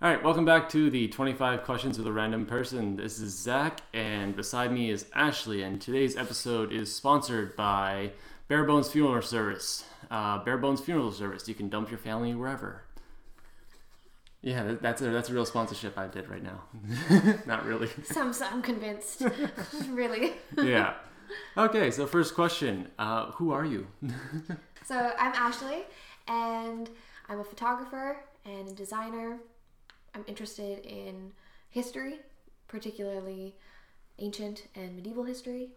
All right, welcome back to the 25 Questions with a Random Person. This is Zach, and beside me is Ashley, and today's episode is sponsored by Bare Bones Funeral Service. Uh, Bare Bones Funeral Service. You can dump your family wherever. Yeah, that's a that's a real sponsorship I did right now. Not really. So I'm, I'm convinced. really. Yeah. Okay, so first question: uh, Who are you? So I'm Ashley, and I'm a photographer and a designer. I'm interested in history, particularly ancient and medieval history.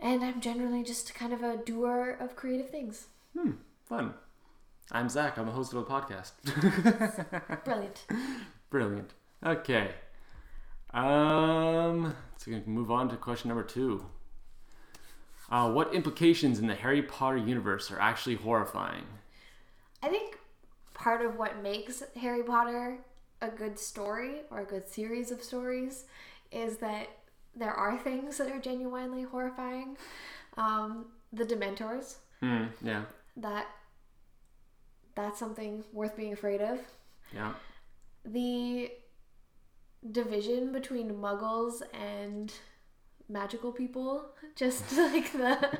And I'm generally just kind of a doer of creative things. Fun. I'm Zach. I'm a host of a podcast. Brilliant. Brilliant. Okay. Um, so we can move on to question number two. Uh, what implications in the Harry Potter universe are actually horrifying? I think part of what makes Harry Potter a good story or a good series of stories is that there are things that are genuinely horrifying. Um, the Dementors, Hmm. Yeah. that that's something worth being afraid of. Yeah. The division between Muggles and magical people, just like the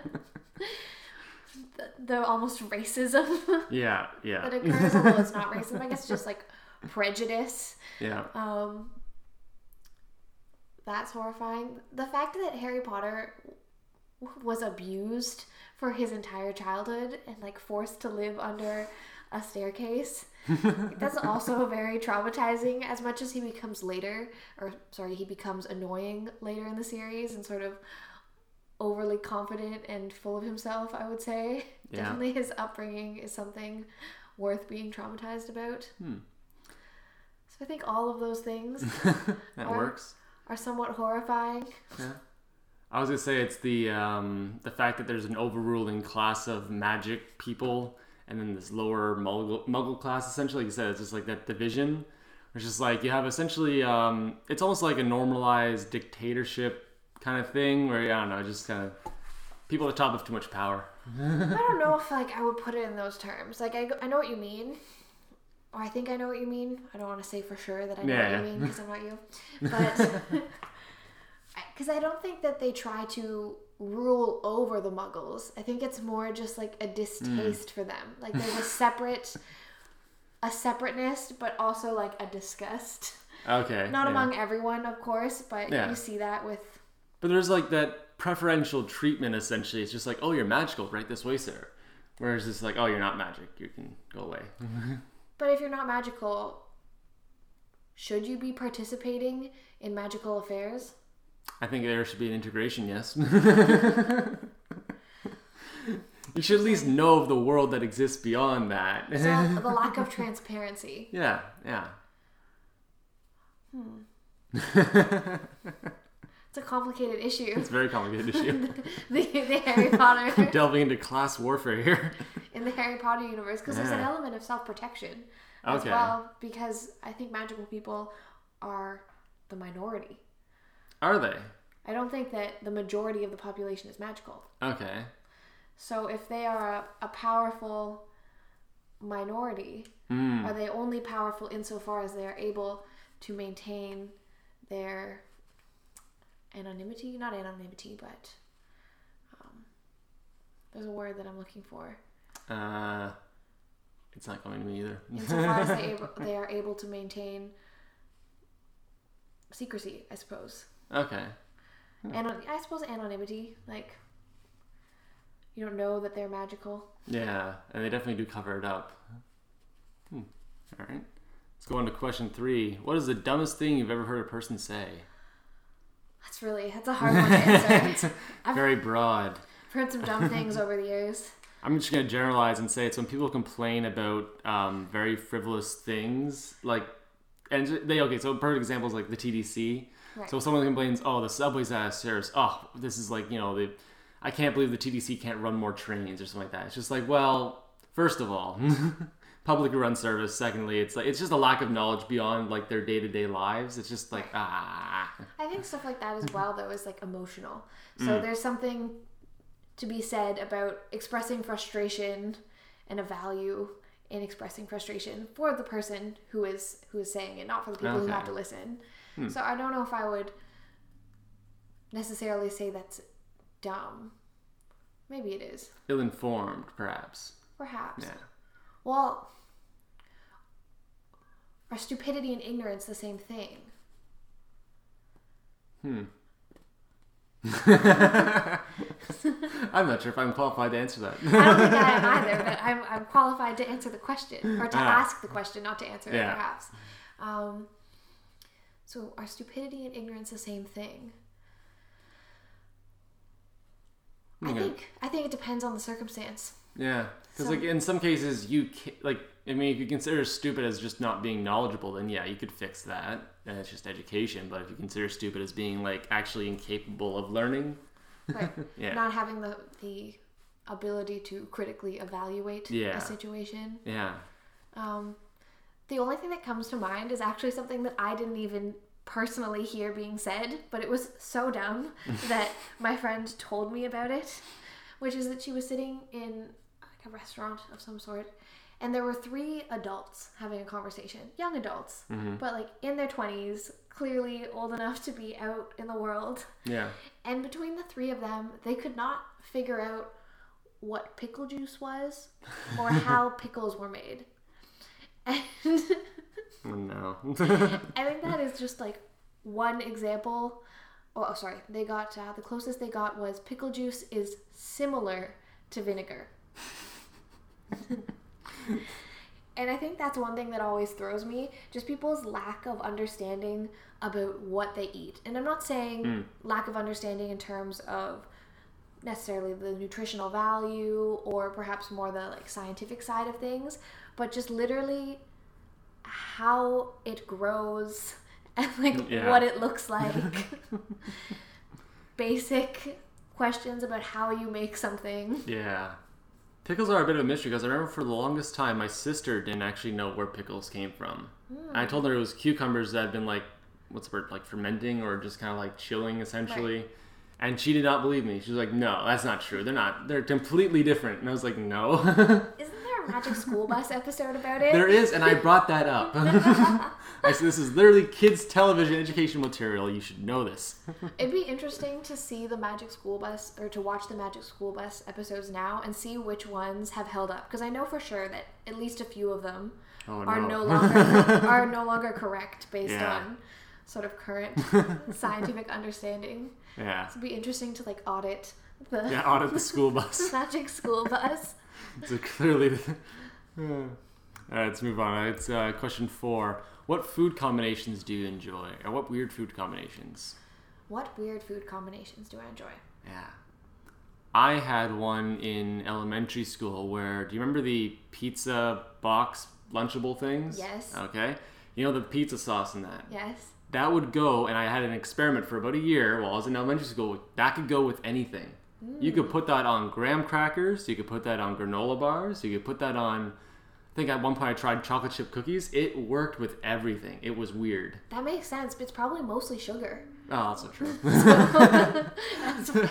the, the almost racism Yeah. yeah. that occurs, although it's not racism. I guess it's just like prejudice. Yeah. Um, that's horrifying. The fact that Harry Potter was abused for his entire childhood and like forced to live under a staircase. that's also very traumatizing as much as he becomes later or sorry, he becomes annoying later in the series and sort of overly confident and full of himself, I would say. Yeah. Definitely his upbringing is something worth being traumatized about. Hmm. So I think all of those things That Or- works. are somewhat horrifying. Yeah. I was gonna say it's the um, the fact that there's an overruling class of magic people, and then this lower muggle, muggle class. Essentially, you said, it's just like that division. It's just like you have essentially, um, it's almost like a normalized dictatorship kind of thing, where I don't know, just kind of people at the top have too much power. I don't know if like I would put it in those terms. Like I, I know what you mean, or I think I know what you mean. I don't want to say for sure that I know Yeah, what you mean because I'm not you, but because I don't think that they try to rule over the Muggles. I think it's more just like a distaste mm. for them. Like there's a separate, a separateness, but also like a disgust. Okay. Not yeah. among everyone, of course, but Yeah. you see that with But there's like that preferential treatment. Essentially, it's just like, oh, you're magical, right this way, sir. Whereas it's like, oh, you're not magic, you can go away. But if you're not magical, should you be participating in magical affairs? I think there should be an integration, yes. you should at least know of the world that exists beyond that. So the lack of transparency. yeah, yeah. Hmm. It's a complicated issue. It's a very complicated issue. the, the Harry Potter Delving into class warfare here. in the Harry Potter universe because there's an element of self-protection as well because I think magical people are the minority. Are they? I don't think that the majority of the population is magical. Okay. So if they are a, a powerful minority, Hmm. are they only powerful insofar as they are able to maintain their anonymity? Not anonymity, but um, there's a word that I'm looking for. Uh, it's not coming to me either. Insofar as they, able, they are able to maintain secrecy, I suppose. okay. Anon- I suppose anonymity, like you don't know that they're magical. Yeah, and they definitely do cover it up. Hmm. All right. Let's go on to question three. What is the dumbest thing you've ever heard a person say? That's really that's a hard one to answer. I've Very broad. I've heard some dumb things over the years. I'm just gonna generalize and say it's when people complain about um, very frivolous things, like, and they okay. So perfect examples like the TTC. Right. So someone complains, "Oh, the subway's out of service. Oh, this is like you know the, I can't believe the TTC can't run more trains or something like that." It's just like, well, first of all, publicly run service. Secondly, it's like it's just a lack of knowledge beyond like their day to day lives. It's just like ah, I think stuff like that as well, though, is like emotional. So there's something to be said about expressing frustration and a value in expressing frustration for the person who is who is saying it, not for the people who have to listen. So I don't know if I would necessarily say that's dumb. Maybe it is. Ill-informed, perhaps. Perhaps. Yeah. Well, are stupidity and ignorance the same thing? Hmm. I'm not sure if I'm qualified to answer that. I don't think I am either, but I'm, I'm qualified to answer the question, or to Ah. ask the question, not to answer it, perhaps. Um, so, are stupidity and ignorance the same thing? I think I think it depends on the circumstance. Yeah, because So- like in some cases you ca- like I mean if you consider stupid as just not being knowledgeable, then yeah you could fix that and it's just education. But if you consider stupid as being like actually incapable of learning, Right. Yeah. Not having the the ability to critically evaluate Yeah. a situation. yeah, Um, the only thing that comes to mind is actually something that I didn't even personally hear being said, but it was so dumb that my friend told me about it, which is that she was sitting in a restaurant of some sort, and there were three adults having a conversation, young adults, but like in their twenties, clearly old enough to be out in the world. yeah. And between the three of them, they could not figure out what pickle juice was or how pickles were made. And Oh, no. I think that is just like one example. Oh, oh, sorry. They got uh, the closest they got was pickle juice is similar to vinegar. and I think that's one thing that always throws me just people's lack of understanding about what they eat. And I'm not saying hmm. lack of understanding in terms of necessarily the nutritional value or perhaps more the like scientific side of things, but just literally how it grows and like Yeah. what it looks like. Basic questions about how you make something. yeah. Pickles are a bit of a mystery because I remember for the longest time my sister didn't actually know where pickles came from. Hmm. I told her it was cucumbers that had been like, what's the word, like fermenting or just kind of like chilling essentially. And she did not believe me. She was like, no, that's not true. They're not. They're completely different. And I was like, no. Isn't there a Magic School Bus episode about it? there is, and I brought that up. I said, this is literally kids' television education material. You should know this. It'd be interesting to see the Magic School Bus or to watch the Magic School Bus episodes now and see which ones have held up because I know for sure that at least a few of them Oh, are no. longer are no longer correct based Yeah. on sort of current scientific understanding. Yeah. It'd be interesting to like audit the Yeah, audit the school bus. Magic School Bus. So clearly. All right, let's move on. It's uh, question four. What food combinations do you enjoy? Or what weird food combinations? What weird food combinations do I enjoy? Yeah. I had one in elementary school where, do you remember the pizza box Lunchable things? Yes. Okay. You know the pizza sauce in that? Yes. That would go, and I had an experiment for about a year while I was in elementary school. That could go with anything. You could put that on graham crackers. You could put that on granola bars. You could put that on. I think at one point I tried chocolate chip cookies. It worked with everything. It was weird. That makes sense, but it's probably mostly sugar. Oh, also true.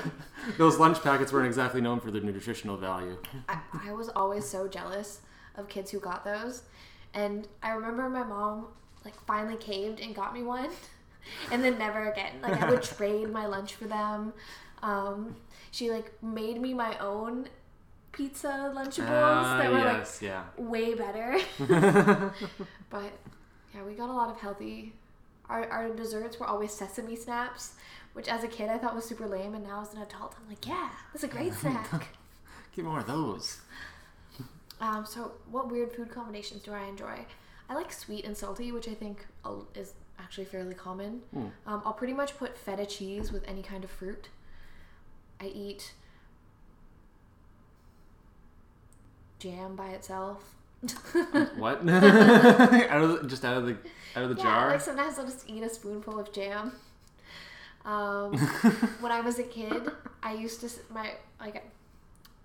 Those lunch packets weren't exactly known for their nutritional value. I, I was always so jealous of kids who got those. And I remember my mom like finally caved and got me one. And then never again. Like I would trade my lunch for them. Um, she like made me my own pizza Lunchables Ah, that were yes, yeah. like way better. but yeah, we got a lot of healthy. Our, our desserts were always sesame snaps, which as a kid I thought was super lame, and now as an adult I'm like, yeah, that's a great snack. Get more of those. Um, so, what weird food combinations do I enjoy? I like sweet and salty, which I think uh, is actually fairly common. Hmm. Um, I'll pretty much put feta cheese with any kind of fruit. I eat jam by itself. What? out of the, just out of the out of the yeah, jar. like sometimes I'll just eat a spoonful of jam. Um, when I was a kid, I used to my like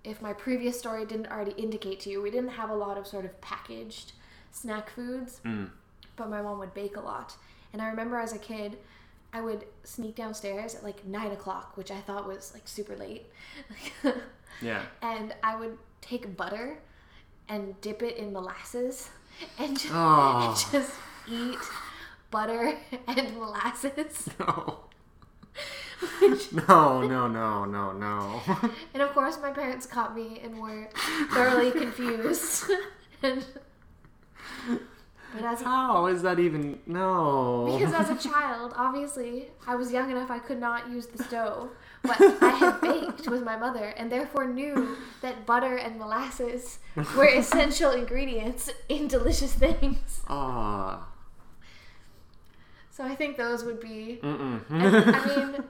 if my previous story didn't already indicate to you, we didn't have a lot of sort of packaged snack foods, Mm. but my mom would bake a lot. And I remember as a kid, I would sneak downstairs at like nine o'clock, which I thought was like super late. Yeah. and I would take butter and dip it in molasses and just, Oh. just eat butter and molasses. No. no, no, no, no, no. And of course, my parents caught me and were thoroughly confused. and, but as a, How is that even no? because as a child, obviously, I was young enough I could not use the stove. But I had baked with my mother and therefore knew that butter and molasses were essential ingredients in delicious things. Ah. So I think those would be. I, I mean,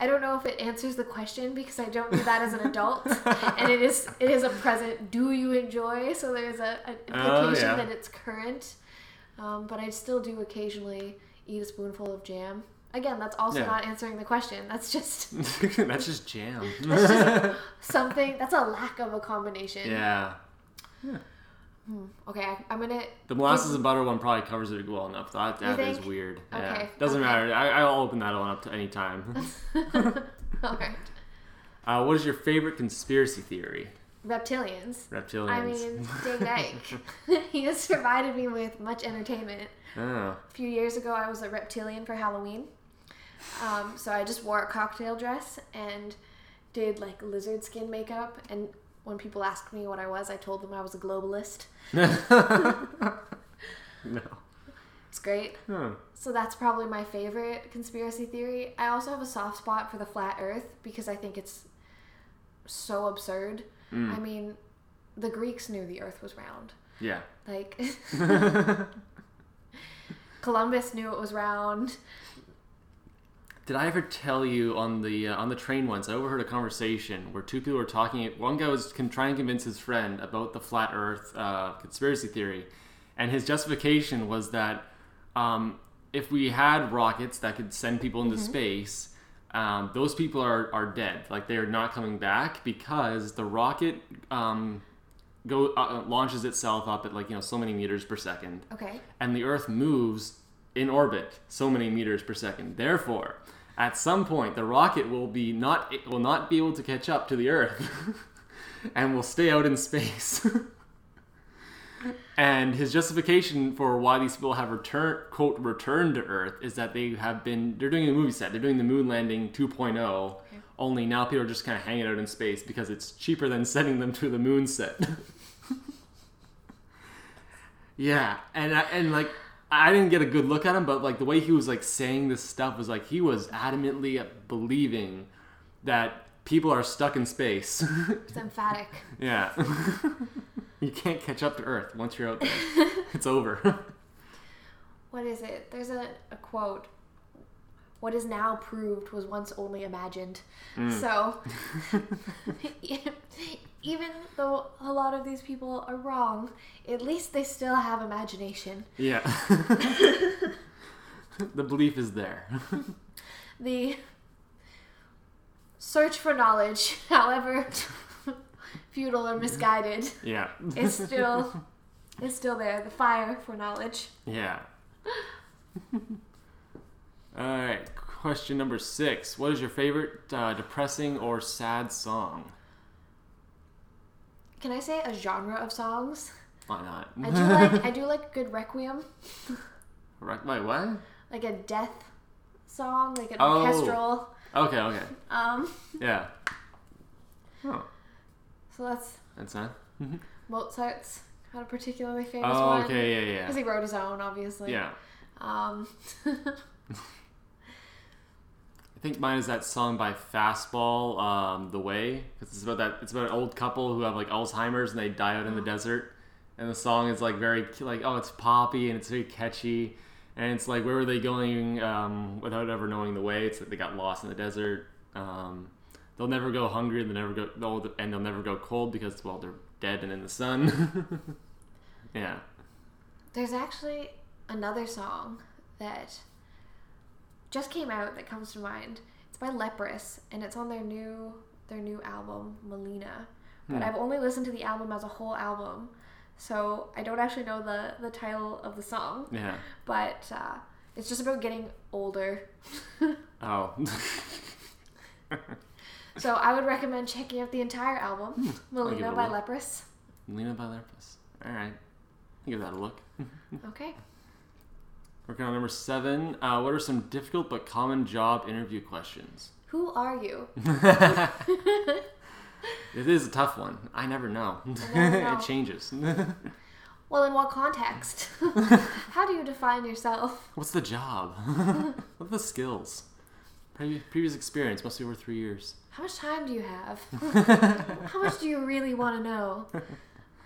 I don't know if it answers the question because I don't do that as an adult, and it is it is a present. Do you enjoy? So there's a an Oh, implication yeah. that it's current. Um, but I still do occasionally eat a spoonful of jam. Again, that's also Yeah. not answering the question. That's just That's just jam. something. That's a lack of a combination. yeah. Okay, I, I'm gonna. The molasses and butter one probably covers it well enough. That, that is weird. Yeah. Okay, Doesn't okay. matter. I, I'll open that one up to any time. All right. Uh, what is your favorite conspiracy theory? Reptilians. Reptilians. I mean, David Icke. he has provided me with much entertainment. oh. A few years ago, I was a reptilian for Halloween. Um, so I just wore a cocktail dress and did like lizard skin makeup. And when people asked me what I was, I told them I was a globalist. no. It's great. Huh. So that's probably my favorite conspiracy theory. I also have a soft spot for the flat Earth because I think it's so absurd. Mm. I mean, the Greeks knew the Earth was round. Yeah. Like Columbus knew it was round. Did I ever tell you on the uh, on the train once? I overheard a conversation where two people were talking. One guy was con- trying to convince his friend about the flat Earth uh, conspiracy theory, and his justification was that um, if we had rockets that could send people into space, um, those people are are dead. Like they are not coming back because the rocket um, go uh, launches itself up at like you know so many meters per second Okay. and the Earth moves in orbit so many meters per second. Therefore, at some point, the rocket will be not it will not be able to catch up to the Earth, and will stay out in space. and his justification for why these people have returned quote returned to Earth is that they have been they're doing a movie set. They're doing the moon landing 2.0. Only now people are just kind of hanging out in space because it's cheaper than sending them to the moon set. Yeah, and uh, and like I didn't get a good look at him, but like the way he was like saying this stuff was like he was adamantly believing that people are stuck in space. It's emphatic. yeah, you can't catch up to Earth once you're out there. It's over. What is it? There's a, a quote. What is now proved was once only imagined. Mm. So, even though a lot of these people are wrong, at least they still have imagination. yeah, the belief is there. The search for knowledge, however futile or misguided, Yeah, is still is still there. The fire for knowledge. yeah. All right, question number six. What is your favorite uh, depressing or sad song? Can I say a genre of songs? Why not? I do like I do like good requiem, Right, Wait, what? like a death song, like an Oh. orchestral. Okay, okay. Um, Yeah. Oh, so that's that's not. Mozart's had a particularly famous Oh, one. okay, yeah, yeah. Because he wrote his own, obviously. Yeah. Um, I think mine is that song by Fastball, um, "The Way," because it's about that. It's about an old couple who have like Alzheimer's and they die out in the desert, and the song is like very like oh, it's poppy and it's very catchy, and it's like where were they going um, without ever knowing the way? It's like they got lost in the desert. Um, they'll never go hungry. They'll never go. They'll, and they'll never go cold because well, they're dead and in the sun. yeah. there's actually another song that just came out that comes to mind. It's by Leprous, and it's on their new their new album, Malina. But Hmm. I've only listened to the album as a whole album, so I don't actually know the the title of the song. Yeah. But uh, it's just about getting older. Oh. So I would recommend checking out the entire album, Hmm, I'll give it Malina by. Leprous. All right. I'll give that a look. Okay. Working on number seven. Uh, what are some difficult but common job interview questions? Who are you? It is a tough one. I never know. never know. it changes. Well, in what context? How do you define yourself? What's the job? what are the skills? Pre- previous experience must be over three years. How much time do you have? How much do you really want to know?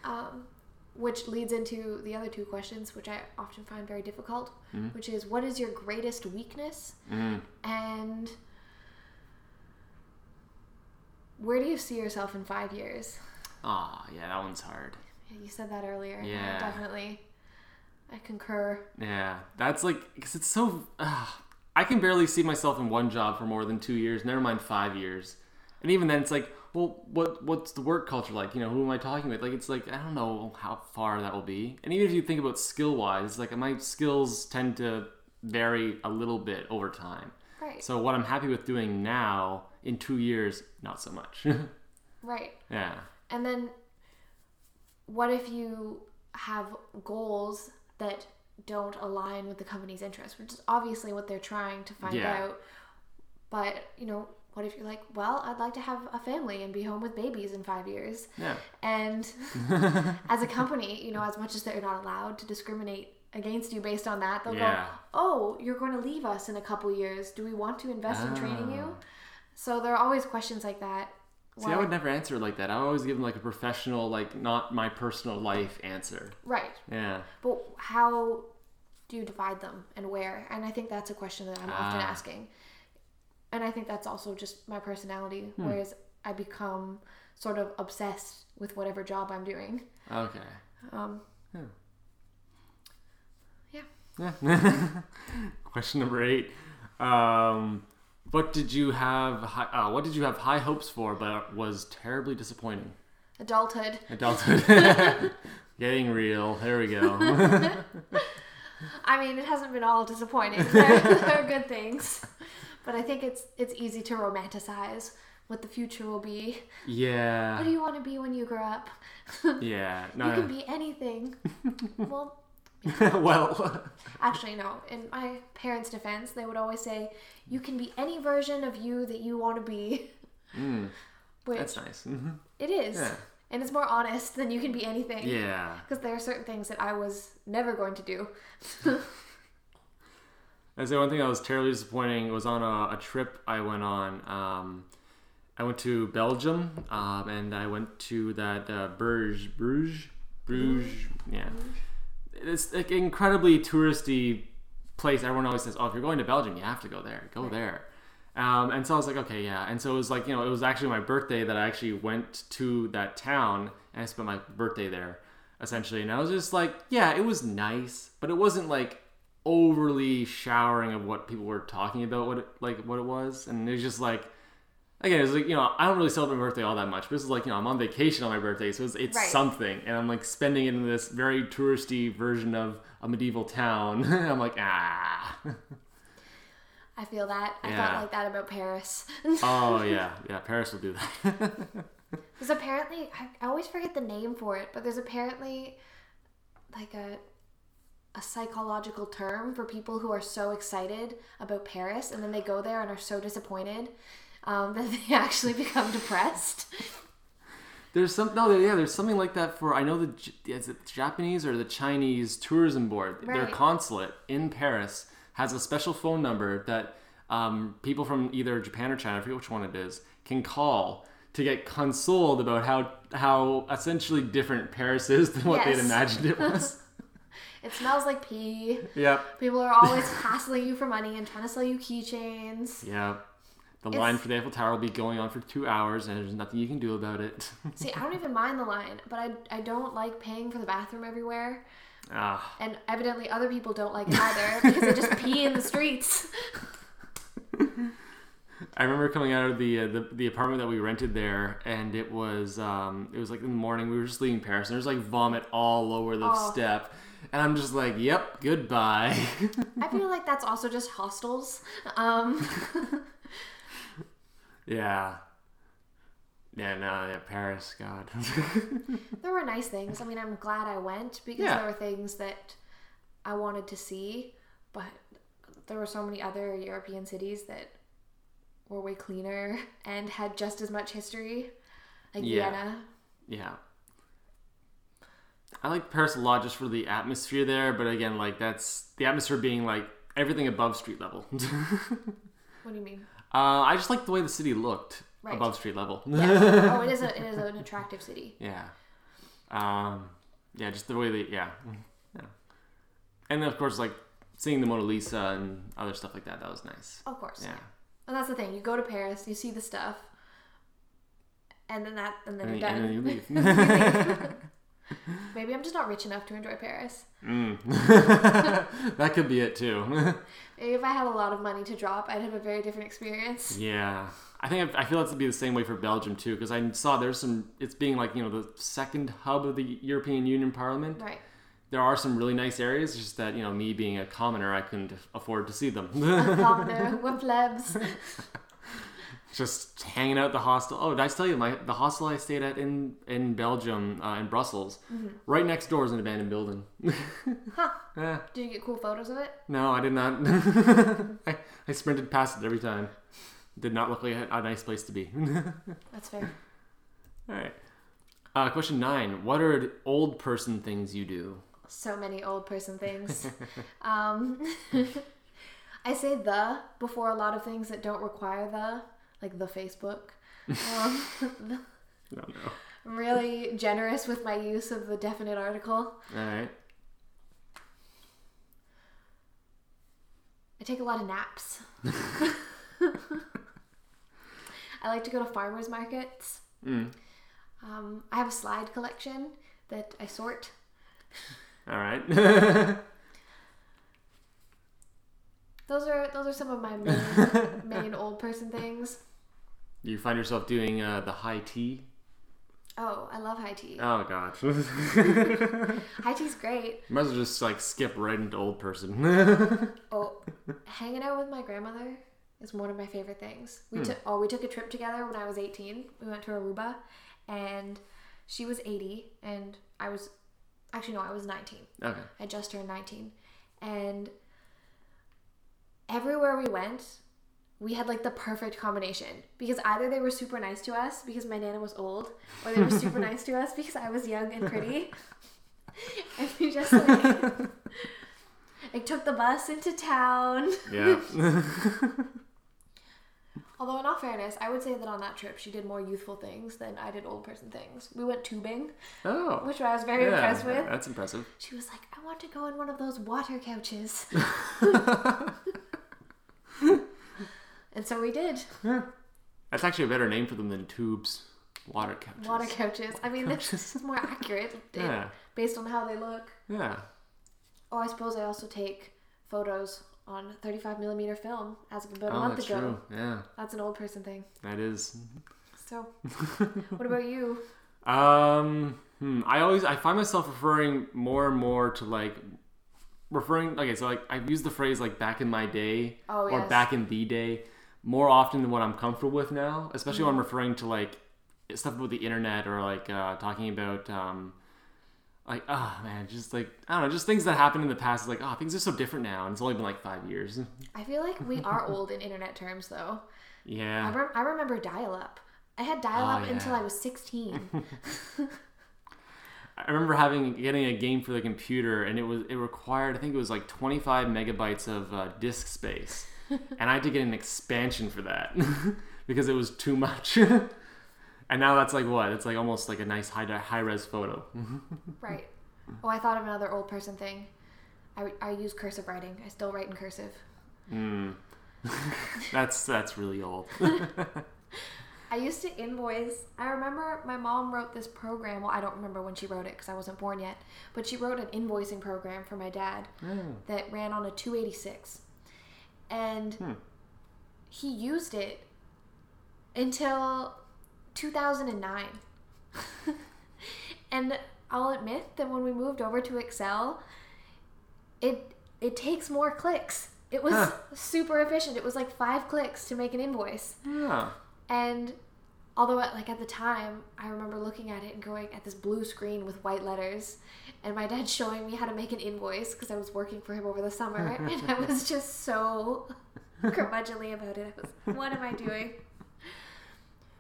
Um, which leads into the other two questions, which I often find very difficult, which is what is your greatest weakness? Mm. And where do you see yourself in five years? Ah, yeah, that one's hard. You said that earlier. Yeah. definitely. I concur. Yeah, that's like because it's so. Uh, I can barely see myself in one job for more than two years. Never mind five years, and even then, it's like, well, what what's the work culture like? You know, who am I talking with? Like, it's like I don't know how far that will be. And even if you think about skill wise, like my skills tend to vary a little bit over time. Right. So what I'm happy with doing now in two years, not so much. right. yeah. And then what if you have goals that don't align with the company's interests, which is obviously what they're trying to find Yeah. out. But, you know, what if you're like, well, I'd like to have a family and be home with babies in five years? Yeah. And as a company, you know, as much as they're not allowed to discriminate against you based on that, they'll Yeah. go, oh, you're going to leave us in a couple years. Do we want to invest in training you? Ah. So there are always questions like that. See, I would never answer like that. I always give them like a professional, like not my personal life answer. right. Yeah. But how do you divide them and where? And I think that's a question that I'm often Ah. asking. And I think that's also just my personality, Hmm. whereas I become sort of obsessed with whatever job I'm doing. Okay. Um, Yeah. yeah. Yeah. Question number eight. Um, what did you have? High, uh, what did you have high hopes for, but was terribly disappointing? Adulthood. Adulthood. Getting real. There we go. I mean, it hasn't been all disappointing. There, there are good things, but I think it's it's easy to romanticize what the future will be. Yeah. What do you want to be when you grow up? Yeah. You can be anything. well, well. Actually, no. In my parents' defense, they would always say, "You can be any version of you that you want to be," Mm, which that's nice. Mhm. it is, Yeah. and it's more honest than you can be anything. Yeah. Because there are certain things that I was never going to do. I'd say one thing that was terribly disappointing was on a, a trip I went on. Um, I went to Belgium, um, and I went to that uh, Bruges, Bruges, Bruges, yeah. It's like an incredibly touristy place. Everyone always says, "Oh, if you're going to Belgium, you have to go there. Go there." Um, and so I was like, "Okay, yeah." And so it was like, you know, it was actually my birthday that I actually went to that town, and I spent my birthday there, essentially. And I was just like, yeah, it was nice, but it wasn't like overly showering of what people were talking about what it, like what it was. And it was just like again it was like you know i don't really celebrate my birthday all that much but this is like you know i'm on vacation on my birthday so it's, it's Right. something. And i'm like spending it in this very touristy version of a medieval town. I'm like ah. I feel that. I felt like that about Paris. oh yeah. Yeah paris will do that. There's apparently I, I always forget the name for it, but there's apparently like a a psychological term for people who are so excited about Paris and then they go there and are so disappointed um, that they actually become depressed. There's some no, yeah. There's something like that for I know the is it Japanese or the Chinese tourism board. Their consulate in Paris has a special phone number that um, people from either Japan or China, I forget which one it is, can call to get consoled about how how essentially different Paris is than what they'd imagined it was. It smells like pee. yep. People are always hassling you for money and trying to sell you keychains. Yep. The It's- line for the Eiffel Tower will be going on for two hours, and there's nothing you can do about it. See, I don't even mind the line, but I, I don't like paying for the bathroom everywhere. ah, And evidently, other people don't like it either because they just pee in the streets. I remember coming out of the, uh, the the apartment that we rented there, and it was um, it was like in the morning. We were just leaving Paris, and there's like vomit all over the Oh. step, and I'm just like, "Yep, goodbye." I feel like that's also just hostels. Um, yeah, Yeah, no, yeah, Paris, God. There were nice things. I mean, I'm glad I went because Yeah. there were things that I wanted to see, but there were so many other European cities that were way cleaner and had just as much history. Like Yeah. Vienna. yeah. I like Paris a lot just for the atmosphere there, but again, like that's the atmosphere being like everything above street level. What do you mean? uh, I just like the way the city looked Right. above street level. Yes. oh, it is a it is an attractive city. Yeah. Um, yeah, just the way they, yeah. yeah. And then, of course, like seeing the Mona Lisa and other stuff like that, that was nice. Of course. Yeah. And that's the thing. You go to Paris, you see the stuff, and then that, and then And, you're then- and done. then you leave. Maybe I'm just not rich enough to enjoy Paris. mm. that could be it too. Maybe if I had a lot of money to drop, I'd have a very different experience. yeah. I think I feel that's to be the same way for Belgium too, because I saw there's some. It's being like you know the second hub of the European Union Parliament. Right. There are some really nice areas, just that you know me being a commoner, I couldn't afford to see them. Commoner, with plebs. Just hanging out at the hostel. Oh, did I tell you my the hostel I stayed at in in Belgium uh, in Brussels, right next door is an abandoned building. Huh. Eh, Did you get cool photos of it? no, I did not. I, I sprinted past it every time. Did not look like a, a nice place to be. That's fair. All right. Uh, question nine: What are old person things you do? So many old person things. um, I say the before a lot of things that don't require the, like the Facebook. Um, No, no. I'm really generous with my use of the definite article. All right. I take a lot of naps. I like to go to farmers markets. Mm. Um, I have a slide collection that I sort. All right. Those are those are some of my main main old person things. You find yourself doing uh, the high tea. Oh, I love high tea. Oh gosh. High tea's great. Might as well just like skip right into old person. Oh, hanging out with my grandmother is one of my favorite things. We Hmm. took oh we took a trip together when I was 18. We went to Aruba, and she was 80, and I was actually no, I was 19. okay. I just turned 19. And everywhere we went, we had like the perfect combination because either they were super nice to us because my nana was old, or they were super nice to us because I was young and pretty. and we just like, like took the bus into town. Yeah. Although in all fairness, I would say that on that trip she did more youthful things than I did old person things. We went tubing, oh. which I was very yeah, impressed with. That's impressive. She was like, I want to go in one of those water couches. And so we did. That's actually a better name for them than tubes. Water couches. Water couches. I mean, this is more accurate Yeah. based on how they look. Yeah. Oh, I suppose I also take photos on 35 millimeter film as of about a Oh, month that's ago. true. Yeah, That's an old person thing. that is. So, what about you? Um, hmm, I always I find myself referring more and more to like referring. Okay, so like I've used the phrase like back in my day Oh, or yes. back in the day more often than what I'm comfortable with now. Especially Mm-hmm. when I'm referring to like stuff about the internet or like uh, talking about um. Like oh man, just like I don't know, just things that happened in the past. It's like oh, things are so different now, and it's only been like five years. I feel like we are old in internet terms, though. I, Yeah, rem- I remember dial up. I had dial up Oh, until. I was 16. I remember having getting a game for the computer, and it was it required I think it was like 25 megabytes of uh, disk space, and I had to get an expansion for that because it was too much. and now that's like what? It's like almost like a nice high high res photo. right. Oh, I thought of another old person thing. I, I use cursive writing. I still write in cursive. Mm. that's that's really old. I used to invoice. I remember my mom wrote this program. Well, I don't remember when she wrote it because I wasn't born yet. But she wrote an invoicing program for my dad Oh. that ran on a 286. And Hmm. he used it until 2009. and I'll admit that when we moved over to Excel, it it takes more clicks. It was Huh. super efficient. It was like 5 clicks to make an invoice. Yeah. And Although, at, like at the time, I remember looking at it and going at this blue screen with white letters, and my dad showing me how to make an invoice because I was working for him over the summer, and I was just so curmudgeonly about it. I was, what am I doing?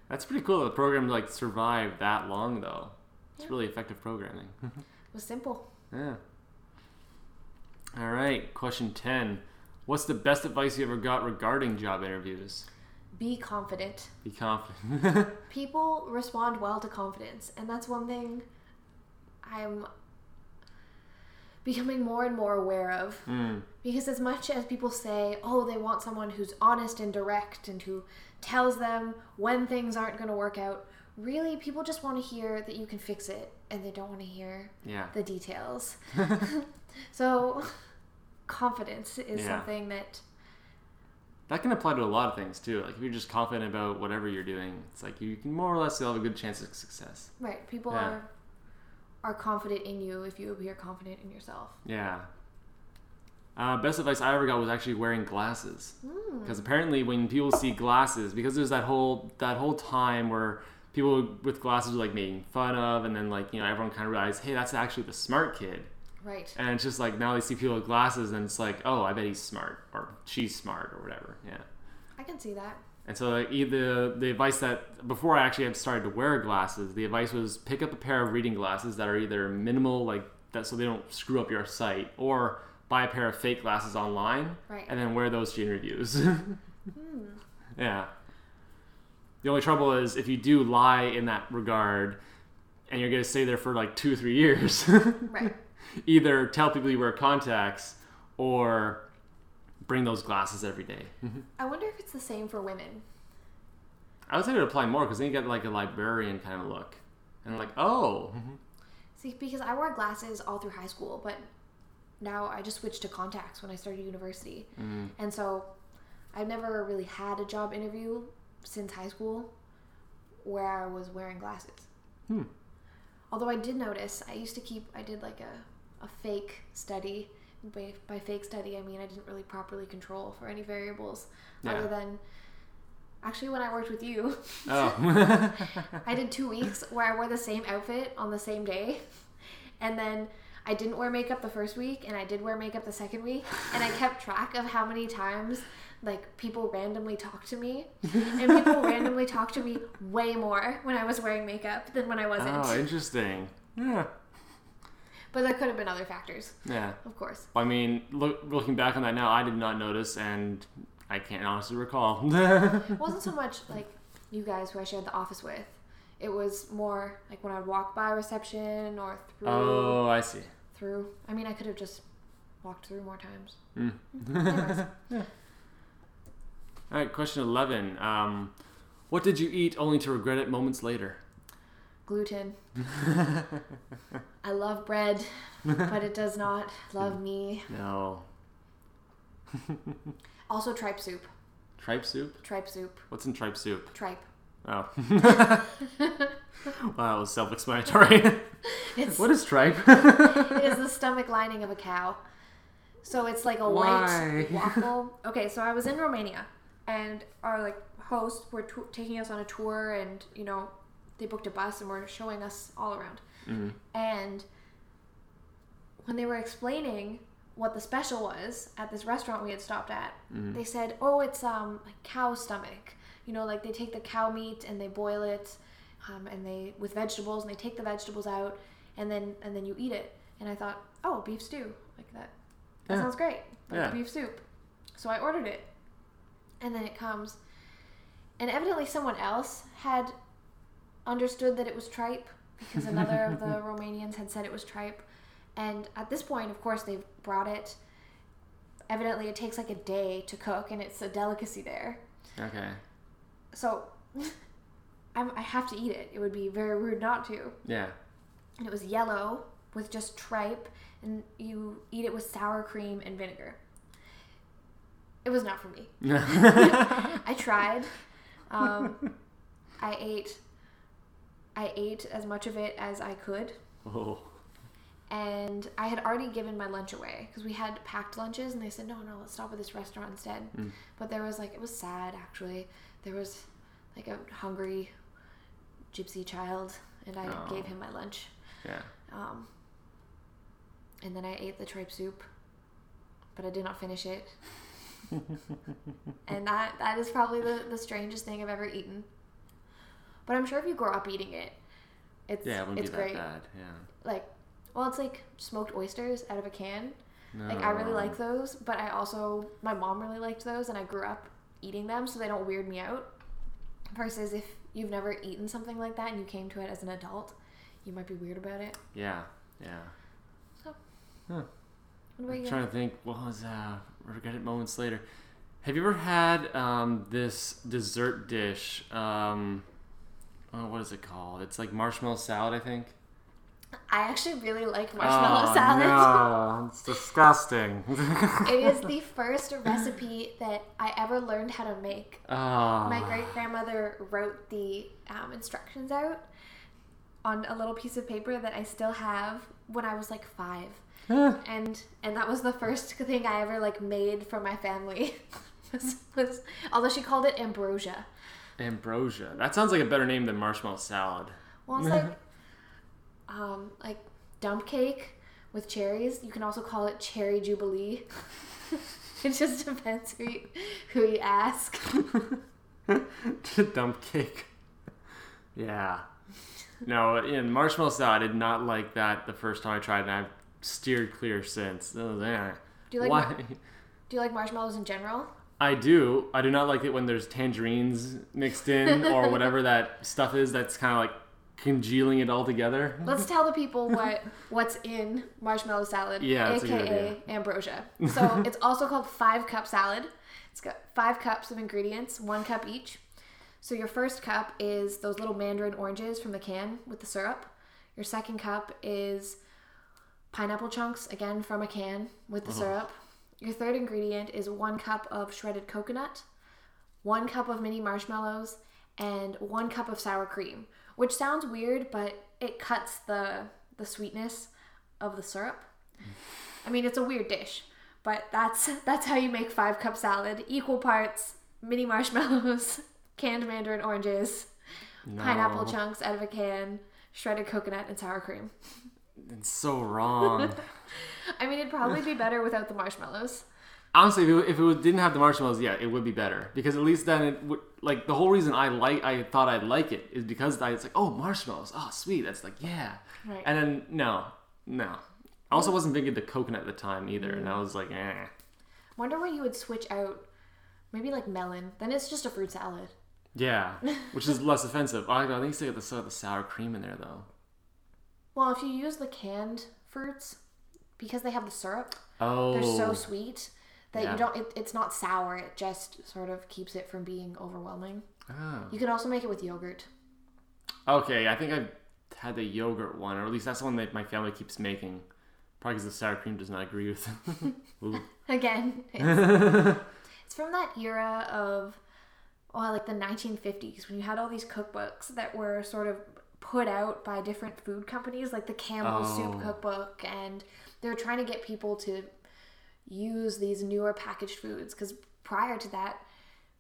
That's pretty cool. that The program like survived that long though. It's really effective programming. It was simple. yeah. All right. Question ten. What's the best advice you ever got regarding job interviews? Be confident. Be confident. People respond well to confidence, and that's one thing I'm becoming more and more aware of. mm. Because as much as people say, oh, they want someone who's honest and direct and who tells them when things aren't going to work out, really, people just want to hear that you can fix it and they don't want to hear Yeah. the details. so, confidence is Yeah. something that, That can apply to a lot of things too. Like if you're just confident about whatever you're doing, it's like you can more or less have a good chance of success. right, people Yeah. are are confident in you if you appear confident in yourself. Yeah. Uh, best advice I ever got was actually wearing glasses. Hmm. Because apparently, when people see glasses, because there's that whole that whole time where people with glasses are like making fun of, and then like you know everyone kind of realized, hey, that's actually the smart kid, Right. and it's just like now they see people with glasses, and it's like, oh, I bet he's smart or she's smart or whatever. Yeah. I can see that. And so like, either the advice that before I actually had started to wear glasses, the advice was pick up a pair of reading glasses that are either minimal, like that, so they don't screw up your sight, or buy a pair of fake glasses online, Right. and then wear those to interviews. Hmm. yeah. The only trouble is if you do lie in that regard, and you're gonna stay there for like two or three years. Right. Either tell people you wear contacts, or bring those glasses every day. I wonder if it's the same for women. I would say it would apply more because then you get like a librarian kind of look, and like, oh, See, because I wore glasses all through high school, but now I just switched to contacts when I started university. Mm. And so I've never really had a job interview since high school where I was wearing glasses. Hmm. Although I did notice, I used to keep, I did like a, a fake study. By, by fake study, I mean I didn't really properly control for any variables Yeah. other than. Actually, when I worked with you, oh, I did two weeks where I wore the same outfit on the same day. And then I didn't wear makeup the first week and I did wear makeup the second week. And I kept track of how many times like people randomly talked to me. And people randomly talked to me way more when I was wearing makeup than when I wasn't. oh, interesting. Yeah, But there could have been other factors, yeah. of course. I mean, look, looking back on that now, I did not notice, and I can't honestly recall. It wasn't so much like you guys who I shared the office with. It was more like when I'd walk by reception or through oh, I see. through. I mean, I could have just walked through more times. Mm. Anyways. All right, question 11. Um, what did you eat only to regret it moments later? Gluten. I love bread, but it does not love me. No. Also, tripe soup. Tripe soup? Tripe soup. What's in tripe soup? Tripe. Oh. wow, that was self explanatory. What is tripe? it is the stomach lining of a cow. So it's like a Why? white waffle. Okay, so I was in Romania, and our like hosts were tou- taking us on a tour, and you know, they booked a bus and were showing us all around. Mhm. And when they were explaining what the special was at this restaurant we had stopped at, Mhm. they said, "Oh, it's um like cow stomach. You know, like they take the cow meat and they boil it, um, and they with vegetables, and they take the vegetables out, and then and then you eat it." And I thought, "Oh, beef stew, like that. That Yeah. sounds great. Like Yeah. beef soup." So I ordered it, and then it comes, and evidently someone else had understood that it was tripe because another of the Romanians had said it was tripe. And at this point, of course, they've brought it. Evidently, it takes like a day to cook, and it's a delicacy there. Okay. So I'm, I have to eat it. It would be very rude not to. Yeah. And it was yellow with just tripe, and you eat it with sour cream and vinegar. It was not for me. I tried. Um, I ate. I ate as much of it as I could, oh. and I had already given my lunch away because we had packed lunches, and they said, "No, no, let's stop at this restaurant instead." Mm. But there was like it was sad actually. There was like a hungry gypsy child, and I Oh. gave him my lunch. Yeah. Um, and then I ate the tripe soup, but I did not finish it. and that that is probably the, the strangest thing I've ever eaten. But I'm sure if you grow up eating it, it's Yeah, it wouldn't it's be that great. bad. Yeah. Like, well, it's like smoked oysters out of a can. No. Like I really like those, but I also my mom really liked those, and I grew up eating them, so they don't weird me out. Versus if you've never eaten something like that and you came to it as an adult, you might be weird about it. Yeah. Yeah. What about I'm you? trying to think. What was uh? Regret it moments later. Have you ever had um this dessert dish? Um, oh, what is it called? It's like marshmallow salad, I think. I actually really like marshmallow oh, salad. No, it's disgusting. it is the first recipe that I ever learned how to make. Oh. My great grandmother wrote the um, instructions out on a little piece of paper that I still have when I was like five. and and that was the first thing I ever like made for my family. was, was although she called it ambrosia. Ambrosia. That sounds like a better name than marshmallow salad. Well, it's like um like dump cake with cherries. You can also call it cherry jubilee. it just depends who you, who you ask. Dump cake. Yeah. No, in marshmallow salad, I did not like that the first time I tried, and I've steered clear since. Do you like Why? mar- do you like marshmallows in general? I do. I do not like it when there's tangerines mixed in or whatever that stuff is that's kind of like congealing it all together. Let's tell the people what what's in marshmallow salad, Yeah, that's a good aka ambrosia. So it's also called five cup salad. It's got five cups of ingredients, one cup each. So your first cup is those little mandarin oranges from the can with the syrup. Your second cup is pineapple chunks again from a can with the oh. syrup. Your third ingredient is one cup of shredded coconut, one cup of mini marshmallows, and one cup of sour cream. Which sounds weird, but it cuts the the sweetness of the syrup. I mean, it's a weird dish, but that's that's how you make five cup salad. Equal parts mini marshmallows, canned mandarin oranges, pineapple chunks out of a can, shredded coconut, and sour cream. It's so wrong. I mean, it'd probably be better without the marshmallows. Honestly, if it, if it didn't have the marshmallows, yeah, it would be better because at least then it would like the whole reason I like I thought I'd like it is because I, it's like oh marshmallows, oh sweet, that's like yeah, Right. and then no, no. I also wasn't big into coconut at the time either, and Mm. I was like eh. Wonder what you would switch out. Maybe like melon. Then it's just a fruit salad. Yeah, which is less offensive. I, think they got the, still have the sour cream in there though. Well, if you use the canned fruits, because they have the syrup, Oh, they're so oh. sweet that Yeah. you don't. It, it's not sour. It just sort of keeps it from being overwhelming. Oh. You can also make it with yogurt. Okay, I think I've had the yogurt one, or at least that's the one that my family keeps making. Probably because the sour cream does not agree with it. Ooh. Again, it's, it's from that era of, well, like the 1950s when you had all these cookbooks that were sort of put out by different food companies, like the Campbell's Oh. Soup Cookbook, and they're trying to get people to use these newer packaged foods because prior to that,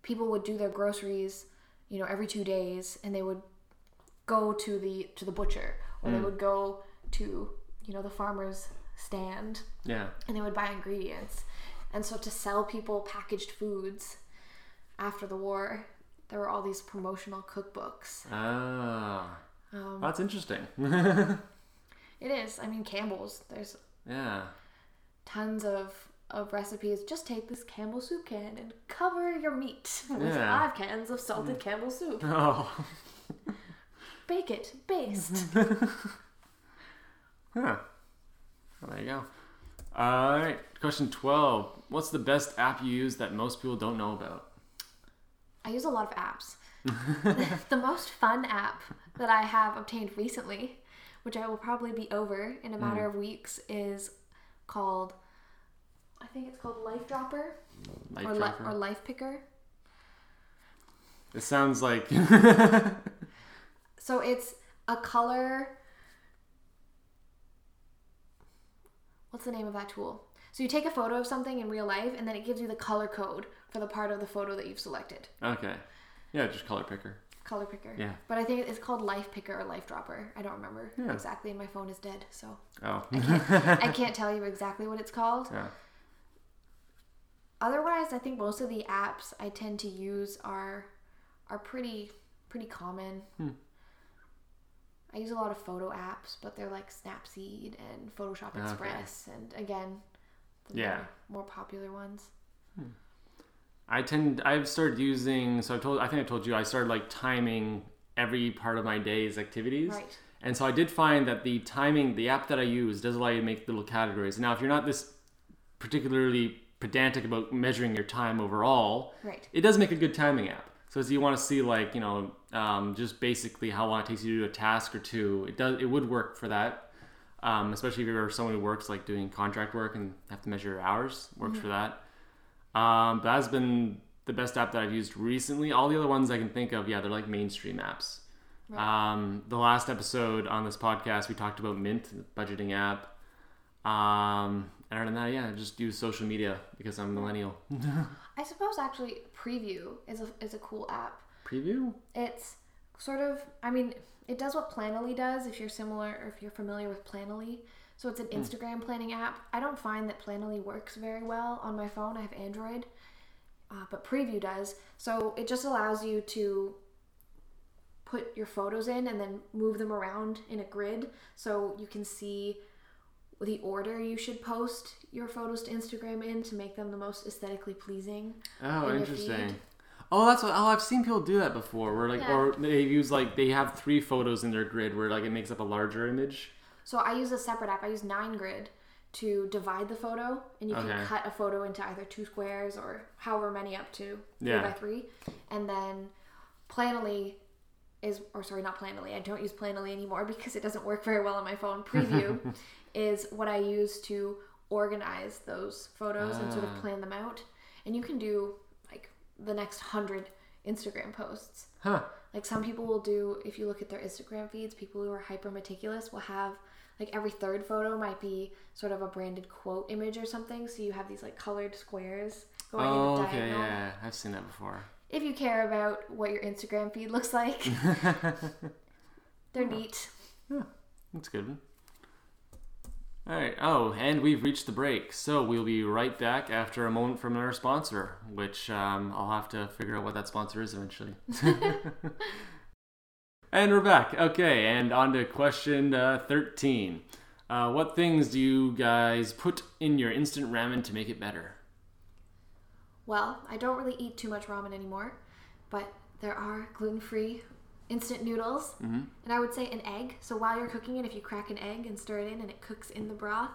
people would do their groceries, you know, every two days, and they would go to the to the butcher or they would go to you know the farmer's stand Yeah. and they would buy ingredients. And so to sell people packaged foods after the war, there were all these promotional cookbooks. Ah, Um, that's interesting. it is. I mean, Campbell's. There's yeah. tons of of recipes. Just take this Campbell soup can and cover your meat with Yeah. five cans of salted Campbell soup. Oh. Bake it, baste. Huh. Well, there you go. All right. Question 12. What's the best app you use that most people don't know about? I use a lot of apps. the most fun app that I have obtained recently, which I will probably be over in a matter mm. of weeks, is called I think it's called Life Dropper Life or, li- Dropper? or Life Picker. It sounds like. So it's a color. What's the name of that tool? So you take a photo of something in real life, and then it gives you the color code for the part of the photo that you've selected. okay. Yeah, just color picker. Color picker. Yeah. But I think it's called Life Picker or Life Dropper. I don't remember Yeah. exactly, and my phone is dead, so Oh. I can't tell you exactly what it's called. yeah. Otherwise, I think most of the apps I tend to use are are pretty pretty common. Hmm. I use a lot of photo apps, but they're like Snapseed and Photoshop Okay. Express, and again, the Yeah. more, more popular ones. I tend I've started using so I told I think I told you I started like timing every part of my day's activities. Right. And so I did find that the timing, the app that I use does allow you to make little categories. Now, if you're not this particularly pedantic about measuring your time overall, Right. it does make a good timing app. So if you want to see like, you know, um, just basically how long it takes you to do a task or two, it does, it would work for that. Um, especially if you're someone who works like doing contract work and have to measure your hours, works for that. Um, but that's been the best app that I've used recently. All the other ones I can think of, yeah, they're like mainstream apps. Um, the last episode on this podcast, we talked about Mint, the budgeting app. Um, and other than that, yeah, just use social media because I'm a millennial. I suppose actually Preview is a is a cool app. Preview? It's sort of I mean, it does what Planoly does if you're similar or if you're familiar with Planoly. So it's an Instagram planning app. I don't find that Planoly works very well on my phone. I have Android. Uh, but Preview does. So it just allows you to put your photos in and then move them around in a grid so you can see the order you should post your photos to Instagram in to make them the most aesthetically pleasing. Oh, in interesting. Oh, that's what. Oh, I've seen people do that before. Where like, Yeah. or they use like they have three photos in their grid where like it makes up a larger image. So I use a separate app. I use Nine Grid to divide the photo, and you can cut a photo into either two squares or however many up to three Yeah. by three. And then Planoly is, or sorry, not Planoly. I don't use Planoly anymore because it doesn't work very well on my phone. Preview is what I use to organize those photos and sort of Ah. plan them out. And you can do like the next hundred Instagram posts. Huh. Like some people will do, if you look at their Instagram feeds, people who are hyper meticulous will have like every third photo might be sort of a branded quote image or something. So you have these like colored squares going Oh, in a okay, diagonal. yeah, I've seen that before. If you care about what your Instagram feed looks like, they're neat. Yeah, That's good. All right. Oh, and we've reached the break, so we'll be right back after a moment from our sponsor, which um, I'll have to figure out what that sponsor is eventually. and we're back. Okay, and on to question uh, thirteen. Uh, what things do you guys put in your instant ramen to make it better? Well, I don't really eat too much ramen anymore, but there are gluten free instant noodles. Mm-hmm. And I would say an egg. So while you're cooking it, if you crack an egg and stir it in and it cooks in the broth,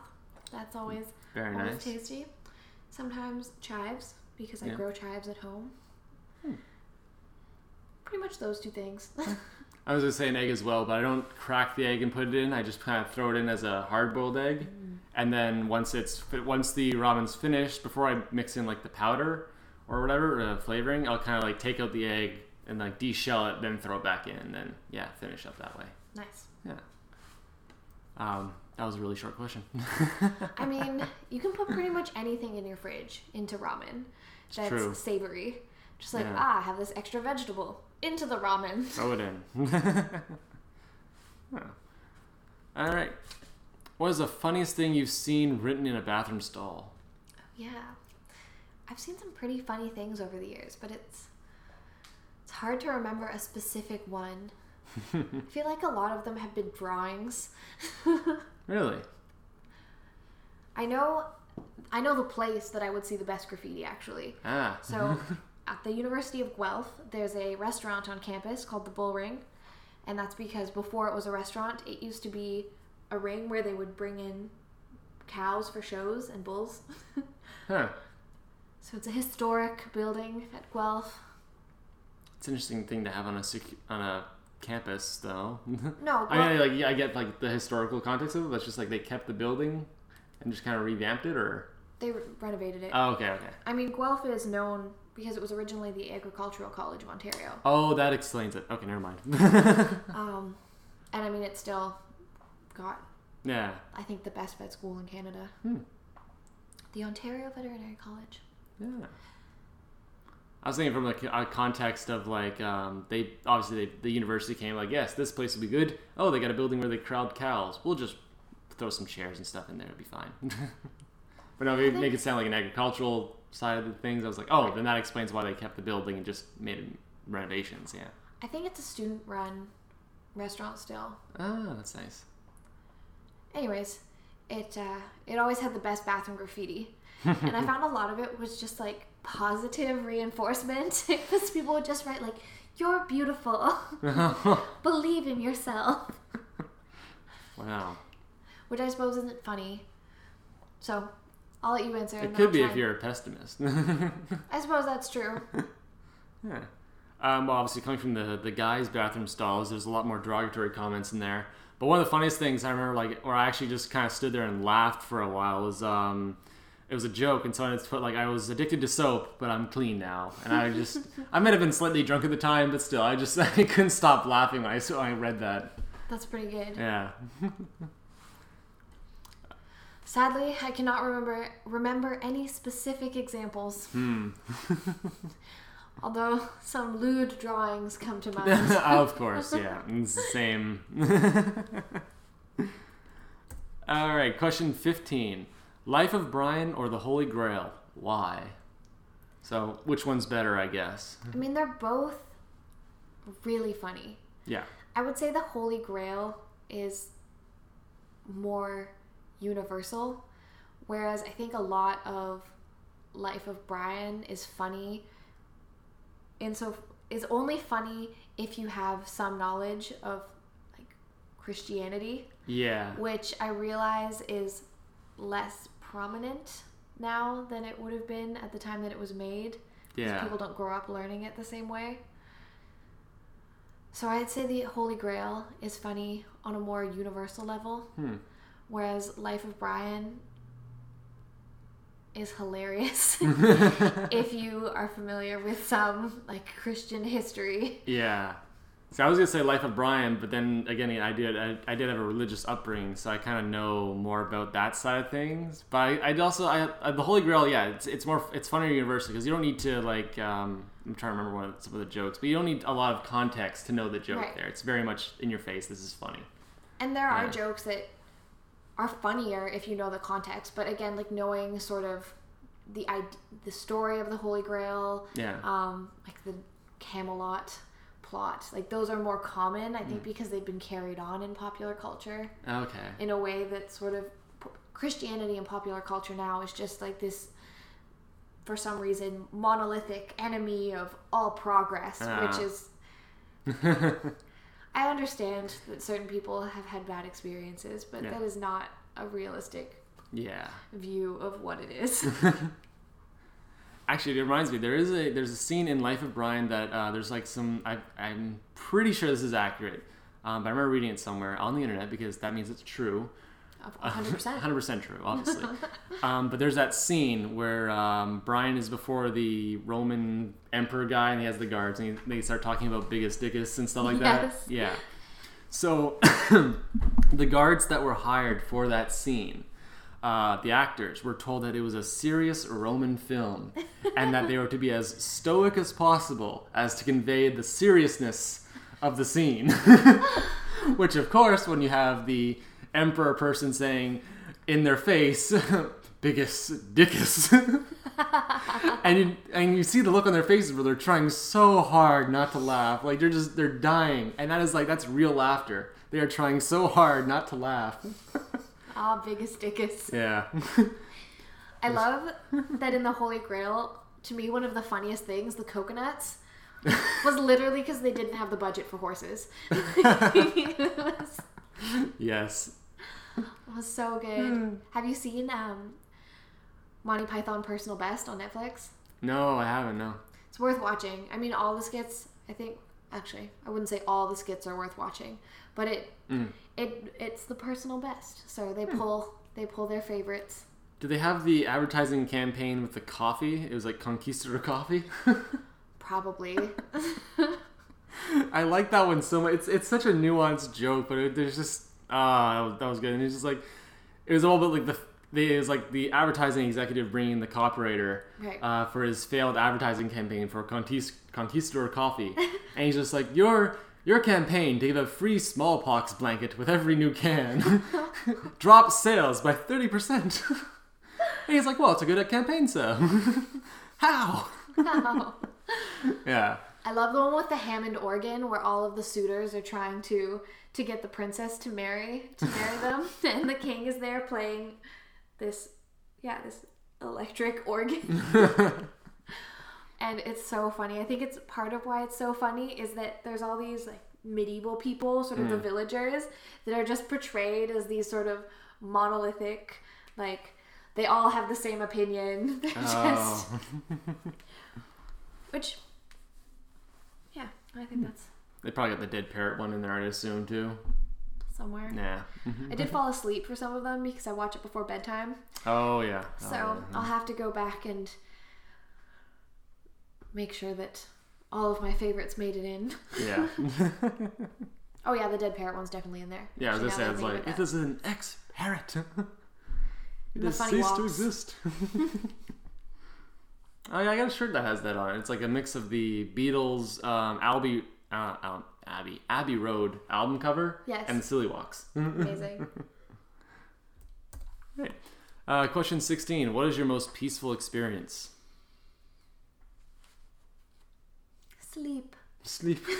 that's always Very always nice. tasty. Sometimes chives because I Yeah. grow chives at home. Hmm. Pretty much those two things. I was gonna say an egg as well, but I don't crack the egg and put it in. I just kind of throw it in as a hard-boiled egg, and then once it's once the ramen's finished, before I mix in like the powder or whatever uh, flavoring, I'll kind of like take out the egg and like de-shell it, then throw it back in, and then yeah, finish up that way. nice. Yeah. Um, that was a really short question. I mean, you can put pretty much anything in your fridge into ramen that's true. savory. Just like, Yeah. ah, I have this extra vegetable into the ramen. throw it in. Huh. All right. What is the funniest thing you've seen written in a bathroom stall? Oh, Yeah. I've seen some pretty funny things over the years, but it's it's hard to remember a specific one. I feel like a lot of them have been drawings. Really? I know I know the place that I would see the best graffiti actually. Ah. So at the University of Guelph, there's a restaurant on campus called the Bull Ring. And that's because before it was a restaurant, it used to be a ring where they would bring in cows for shows and bulls. Huh. so it's a historic building at Guelph. It's an interesting thing to have on a on a campus, though. No, I mean, like, yeah, I get like the historical context of it, but it's just like they kept the building and just kind of revamped it, or they re- renovated it. oh, okay, okay. I mean, Guelph is known because it was originally the Agricultural College of Ontario. Oh, that explains it. Okay, never mind. Um, and I mean, it's still got, yeah. I think, the best vet school in Canada. Hmm. The Ontario Veterinary College. Yeah. I was thinking from like a context of like um, they obviously they, the university came like yes this place will be good. Oh, they got a building where they crowd cows. We'll just throw some chairs and stuff in there. It'll be fine. but no, they make it sound like an agricultural side of the things. I was like, oh, then that explains why they kept the building and just made renovations. Yeah. I think it's a student run restaurant still. Ah, that's nice. Anyways, it uh, it always had the best bathroom graffiti, and I found a lot of it was just like positive reinforcement because people would just write like "You're beautiful, believe in yourself," Wow. which I suppose isn't funny. So I'll let you answer. It could be if you're a pessimist. I suppose that's true. Yeah. Um, well, obviously, coming from the the guys' bathroom stalls, there's a lot more derogatory comments in there. But one of the funniest things I remember, like, where I actually just kind of stood there and laughed for a while, was um, it was a joke, and someone had put like, "I was addicted to soap, but I'm clean now," and I just, I might have been slightly drunk at the time, but still, I just I couldn't stop laughing when I saw I read that. That's pretty good. Yeah. Sadly, I cannot remember remember any specific examples. Hmm. Although some lewd drawings come to mind. of course, yeah. It's the same. All right, question 15. Life of Brian or the Holy Grail? Why? So, which one's better, I guess? I mean, they're both really funny. Yeah. I would say the Holy Grail is more universal, whereas I think a lot of Life of Brian is funny. And so is only funny if you have some knowledge of like Christianity, Yeah. which I realize is less prominent now than it would have been at the time that it was made. Yeah. People don't grow up learning it the same way. So I'd say the Holy Grail is funny on a more universal level, Hmm. Whereas Life of Brian is hilarious if you are familiar with some like Christian history. Yeah. So I was gonna say Life of Brian, but then again, I did I, I did have a religious upbringing, so I kind of know more about that side of things. But I, I'd also I, I the Holy Grail, yeah, it's it's more it's funnier universally because you don't need to like um, I'm trying to remember one of, some of the jokes, but you don't need a lot of context to know the joke Right. there. It's very much in your face. This is funny. And there are Yeah. jokes that are funnier if you know the context, but again, like knowing sort of the the story of the Holy Grail, Yeah. um, like the Camelot plot, like those are more common, I think, because they've been carried on in popular culture Okay. in a way that sort of Christianity and popular culture now is just like this. For some reason, monolithic enemy of all progress, Ah. which is I understand that certain people have had bad experiences, but Yeah. that is not a realistic yeah. view of what it is. Actually, it reminds me. There is a there's a scene in Life of Brian that uh, there's like some. I, I'm pretty sure this is accurate, um, but I remember reading it somewhere on the internet because that means it's true. Hundred percent. 100% true, obviously. um, but there's that scene where um, Brian is before the Roman emperor guy and he has the guards and he, they start talking about Biggus Dickus and stuff like that. Yes. Yeah. So the guards that were hired for that scene, uh, the actors were told that it was a serious Roman film and that they were to be as stoic as possible as to convey the seriousness of the scene. Which, of course, when you have the emperor person saying in their face, Biggus Dickus. and you, and you see the look on their faces where they're trying so hard not to laugh. Like they're just, they're dying. And that is like, that's real laughter. They are trying so hard not to laugh. Ah, Biggus Dickus. Yeah. I love that in the Holy Grail, to me, one of the funniest things, the coconuts, was literally because they didn't have the budget for horses. was, yes. It was so good. Have you seen um, Monty Python Personal Best on Netflix? No, I haven't, no. It's worth watching. I mean, all the skits. I think actually, I wouldn't say all the skits are worth watching, but it Mm. it it's the personal best. So they pull they pull their favorites. Do they have the advertising campaign with the coffee? It was like Conquistador coffee. Probably. I like that one so much. It's it's such a nuanced joke, but it, there's just ah that, was, that was good. And it's just like it was all about like the they, it was like the advertising executive bringing the copywriter Right. uh, for his failed advertising campaign for Conquist- Conquistador Coffee, and he's just like your your campaign to give a free smallpox blanket with every new can drops sales by thirty percent. and he's like, well, it's a good campaign, sir. How? Oh. Yeah. I love the one with the Hammond organ where all of the suitors are trying to to get the princess to marry to marry them, and the king is there playing this yeah this electric organ. and it's so funny. I think it's part of why it's so funny is that there's all these like medieval people, sort of the hmm. villagers, that are just portrayed as these sort of monolithic, like they all have the same opinion. They're oh. just Oh. which yeah, I think that's They probably got the dead parrot one in there, I'd assume too. somewhere. Nah. I did fall asleep for some of them because I watch it before bedtime. Oh yeah. So Oh, I'll have to go back and make sure that all of my favorites made it in. yeah. Oh yeah, the dead parrot one's definitely in there. Yeah, I was Actually, gonna say, now it's that I like, it is an ex parrot. it has ceased to exist. oh, yeah, I got a shirt that has that on it. It's like a mix of the Beatles, um, Albie, uh, um, Abbey, Abbey Road album cover Yes. and the Silly Walks. Amazing. Right. Uh, question 16 What is your most peaceful experience? Sleep. Sleep.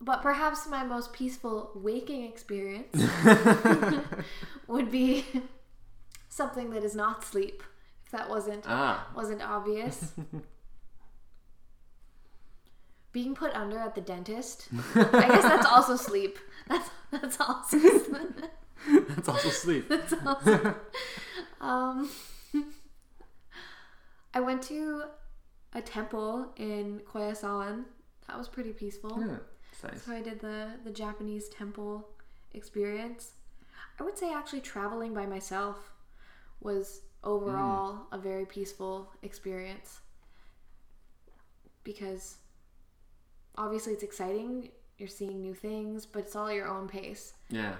But perhaps my most peaceful waking experience would be something that is not sleep. That wasn't ah. wasn't obvious. Being put under at the dentist. I guess that's also sleep. That's that's also That's also sleep. that's also. Um, I went to a temple in Koyasan. That was pretty peaceful. Yeah, nice. So I did the the Japanese temple experience. I would say actually traveling by myself was overall a very peaceful experience because obviously it's exciting. You're seeing new things, but it's all at your own pace. Yeah.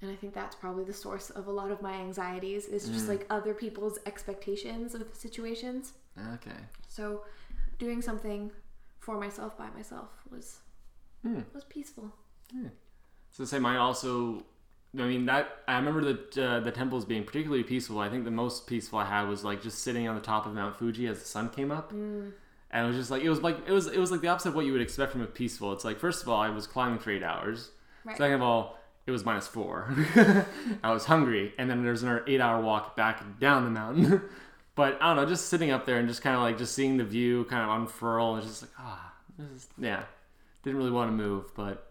And I think that's probably the source of a lot of my anxieties is just like other people's expectations of situations. Okay. So doing something for myself by myself was Hmm. was peaceful. So say mine also. I mean that I remember the uh, the temples being particularly peaceful. I think the most peaceful I had was like just sitting on the top of Mount Fuji as the sun came up, and it was just like it was like it was it was like the opposite of what you would expect from a peaceful. It's like first of all I was climbing for eight hours. Right. Second of all, it was minus four. I was hungry, and then there's another eight hour walk back down the mountain. but I don't know, just sitting up there and just kind of like just seeing the view kind of unfurl, and just like ah, this is yeah. Didn't really want to move, but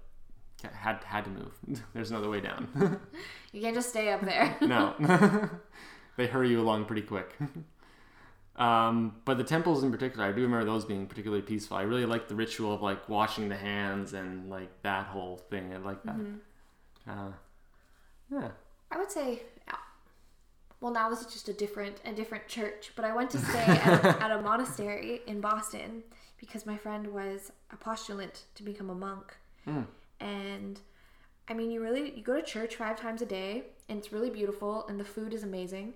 had had to move. There's another way down. You can't just stay up there. no, they hurry you along pretty quick. Um, but the temples in particular, I do remember those being particularly peaceful. I really like the ritual of like washing the hands and like that whole thing. I like that. Uh, yeah. I would say, well, now this is just a different a different church, but I went to stay at, at a monastery in Boston because my friend was a postulant to become a monk, and I mean, you really you go to church five times a day, and it's really beautiful, and the food is amazing,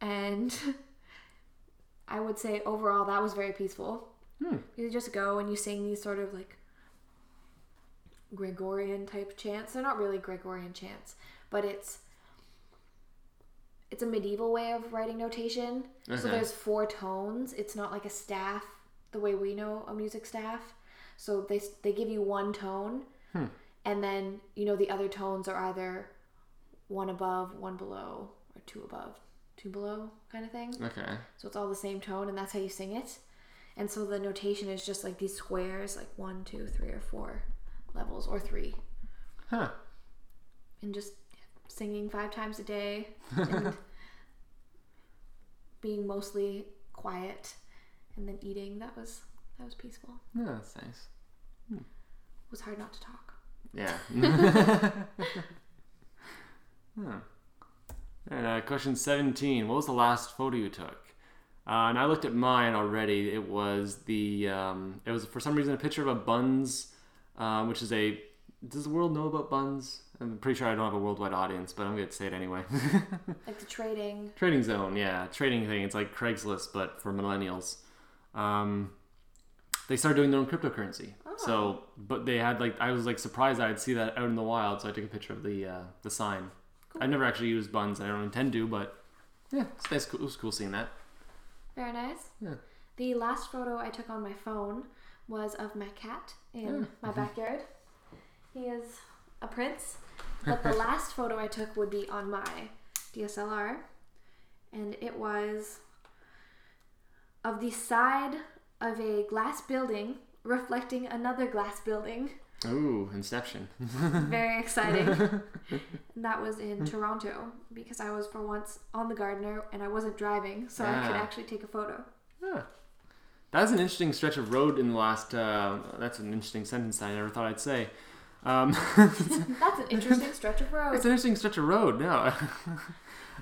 and I would say overall that was very peaceful. Hmm. You just go and you sing these sort of like Gregorian type chants. They're not really Gregorian chants, but it's it's a medieval way of writing notation. So uh-huh. there's four tones. It's not like a staff the way we know a music staff. So they they give you one tone, Hmm. and then you know the other tones are either one above, one below, or two above, two below, kind of thing. Okay. So it's all the same tone, and that's how you sing it. And so the notation is just like these squares, like one, two, three, or four levels, or three, Huh. and just singing five times a day and being mostly quiet, and then eating. That was that was peaceful. Yeah, that's nice. It was hard not to talk. Yeah. And uh, question 17. What was the last photo you took? Uh, and I looked at mine already. It was the, um, it was for some reason a picture of a Bunz, uh, which is a does the world know about Bunz? I'm pretty sure I don't have a worldwide audience, but I'm gonna say it anyway. Like the trading. trading zone, yeah, trading thing. It's like Craigslist, but for millennials. Um, they started doing their own cryptocurrency. So, but they had like I was like surprised I'd see that out in the wild, so I took a picture of the uh, the sign. Cool. I've never actually used Bunz, I don't intend to, but yeah, it's nice. It was cool seeing that. Very nice. Yeah. The last photo I took on my phone was of my cat in my backyard. He is a prince. But the last photo I took would be on my DSLR. And it was of the side of a glass building reflecting another glass building. Ooh, Inception. Very exciting. that was in Toronto because I was for once on the Gardiner and I wasn't driving, so I could Ah. actually take a photo. Yeah. That's an interesting stretch of road in the last. Uh, that's an interesting sentence that I never thought I'd say. Um, That's an interesting stretch of road. It's an interesting stretch of road. No,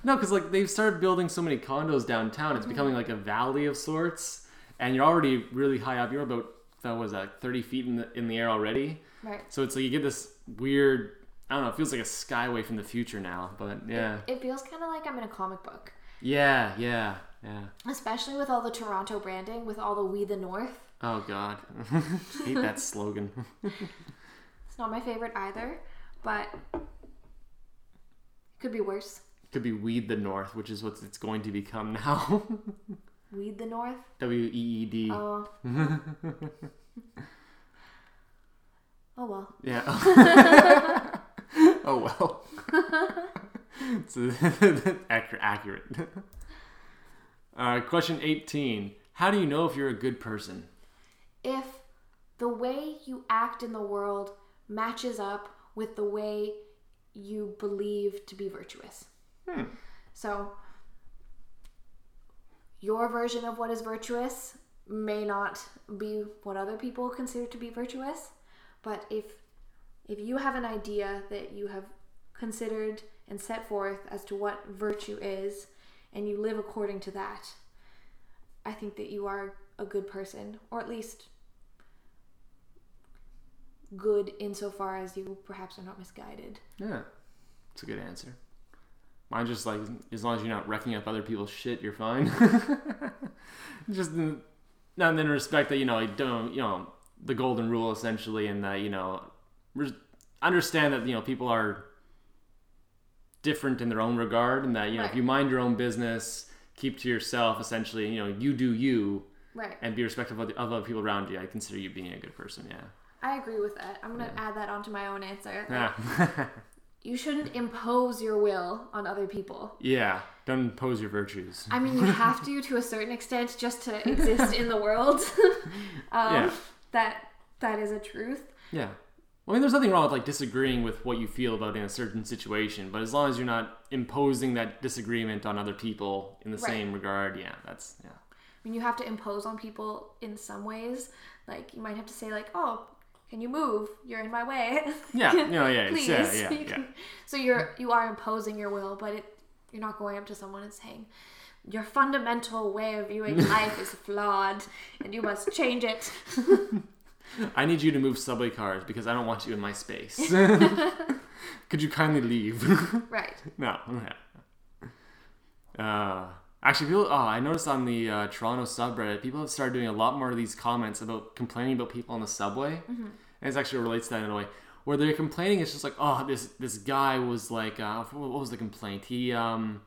no, because like they've started building so many condos downtown, it's becoming like a valley of sorts, and you're already really high up. You're about that was that like, thirty feet in the in the air already. Right. So it's like you get this weird. I don't know. It feels like a skyway from the future now. But yeah, It feels kind of like I'm in a comic book, yeah, yeah, yeah. especially with all the Toronto branding, with all the "We the North." Oh God, hate that slogan. It's not my favorite either, but it could be worse. Could be Weed the North, which is what it's going to become now. Weed the North. W E E D. Oh. oh well. Yeah. oh well. it's accurate. Uh, question 18. How do you know if you're a good person? If the way you act in the world matches up with the way you believe to be virtuous. Hmm. So, your version of what is virtuous may not be what other people consider to be virtuous, but if if you have an idea that you have considered and set forth as to what virtue is and you live according to that, I think that you are a good person, or at least good insofar as you perhaps are not misguided. Yeah. It's a good answer. Mine just like, as long as you're not wrecking up other people's shit, you're fine. just, not in the respect that, you know, I don't, you know, the golden rule essentially, and that, you know, understand that, you know, people are different in their own regard, and that, you know, if you mind your own business, keep to yourself, essentially, you know, you do you, Right. and be respectful of the other people around you, I consider you being a good person, yeah. I agree with that. I'm going to add that onto my own answer. Yeah. You shouldn't impose your will on other people. yeah. Don't impose your virtues. I mean, you have to to a certain extent just to exist in the world. um, Yeah. That that is a truth. Yeah. Well, I mean, there's nothing wrong with like disagreeing with what you feel about in a certain situation, but as long as you're not imposing that disagreement on other people in the Right. same regard, yeah, that's yeah. I mean, you have to impose on people in some ways. Like you might have to say, like, "Oh, can you move? You're in my way." Yeah, know, yeah, Please. yeah, yeah, You yeah. So you're you are imposing your will, but it, you're not going up to someone and saying, "Your fundamental way of viewing life is flawed, and you must change it." I need you to move subway cars because I don't want you in my space. Could you kindly leave? right. no. Yeah. Uh, actually, people. Oh, I noticed on the uh, Toronto subreddit, people have started doing a lot more of these comments about complaining about people on the subway, and it actually relates to that in a way. Where they're complaining, it's just like, oh, this this guy was like, uh, what was the complaint? He um,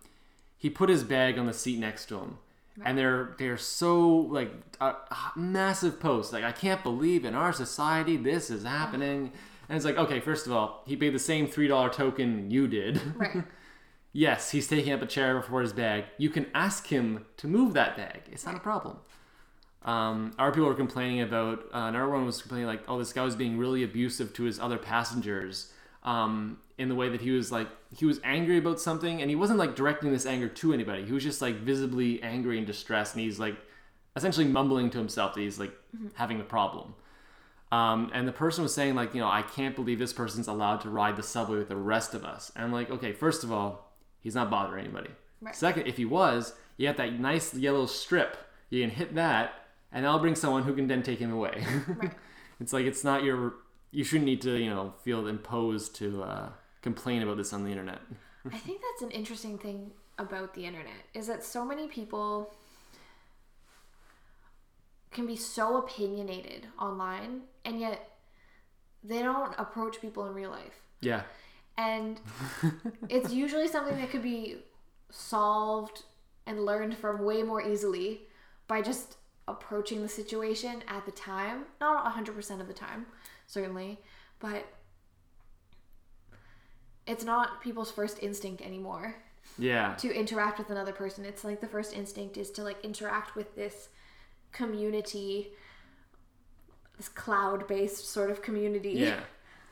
he put his bag on the seat next to him, and they're they're so like a massive post. Like, I can't believe in our society this is happening. And it's like, okay, first of all, he paid the same three dollar token you did. Right. Yes, he's taking up a chair before his bag. You can ask him to move that bag. It's not a problem. Um, our people were complaining about, uh, another one was complaining like, oh, this guy was being really abusive to his other passengers um, in the way that he was like, he was angry about something and he wasn't like directing this anger to anybody. He was just like visibly angry and distressed and he's like essentially mumbling to himself that he's like having a problem. Um, and the person was saying like, you know, I can't believe this person's allowed to ride the subway with the rest of us. And I'm like, okay, first of all, he's not bothering anybody. Right. Second, if he was, you got that nice yellow strip. You can hit that, and that'll bring someone who can then take him away. Right. it's like it's not your you shouldn't need to you know feel imposed to uh, complain about this on the internet. I think that's an interesting thing about the internet is that so many people can be so opinionated online and yet they don't approach people in real life. Yeah. And it's usually something that could be solved and learned from way more easily by just approaching the situation at the time. Not 100% of the time, certainly, but it's not people's first instinct anymore Yeah. to interact with another person. It's like the first instinct is to like interact with this community, this cloud based sort of community. Yeah.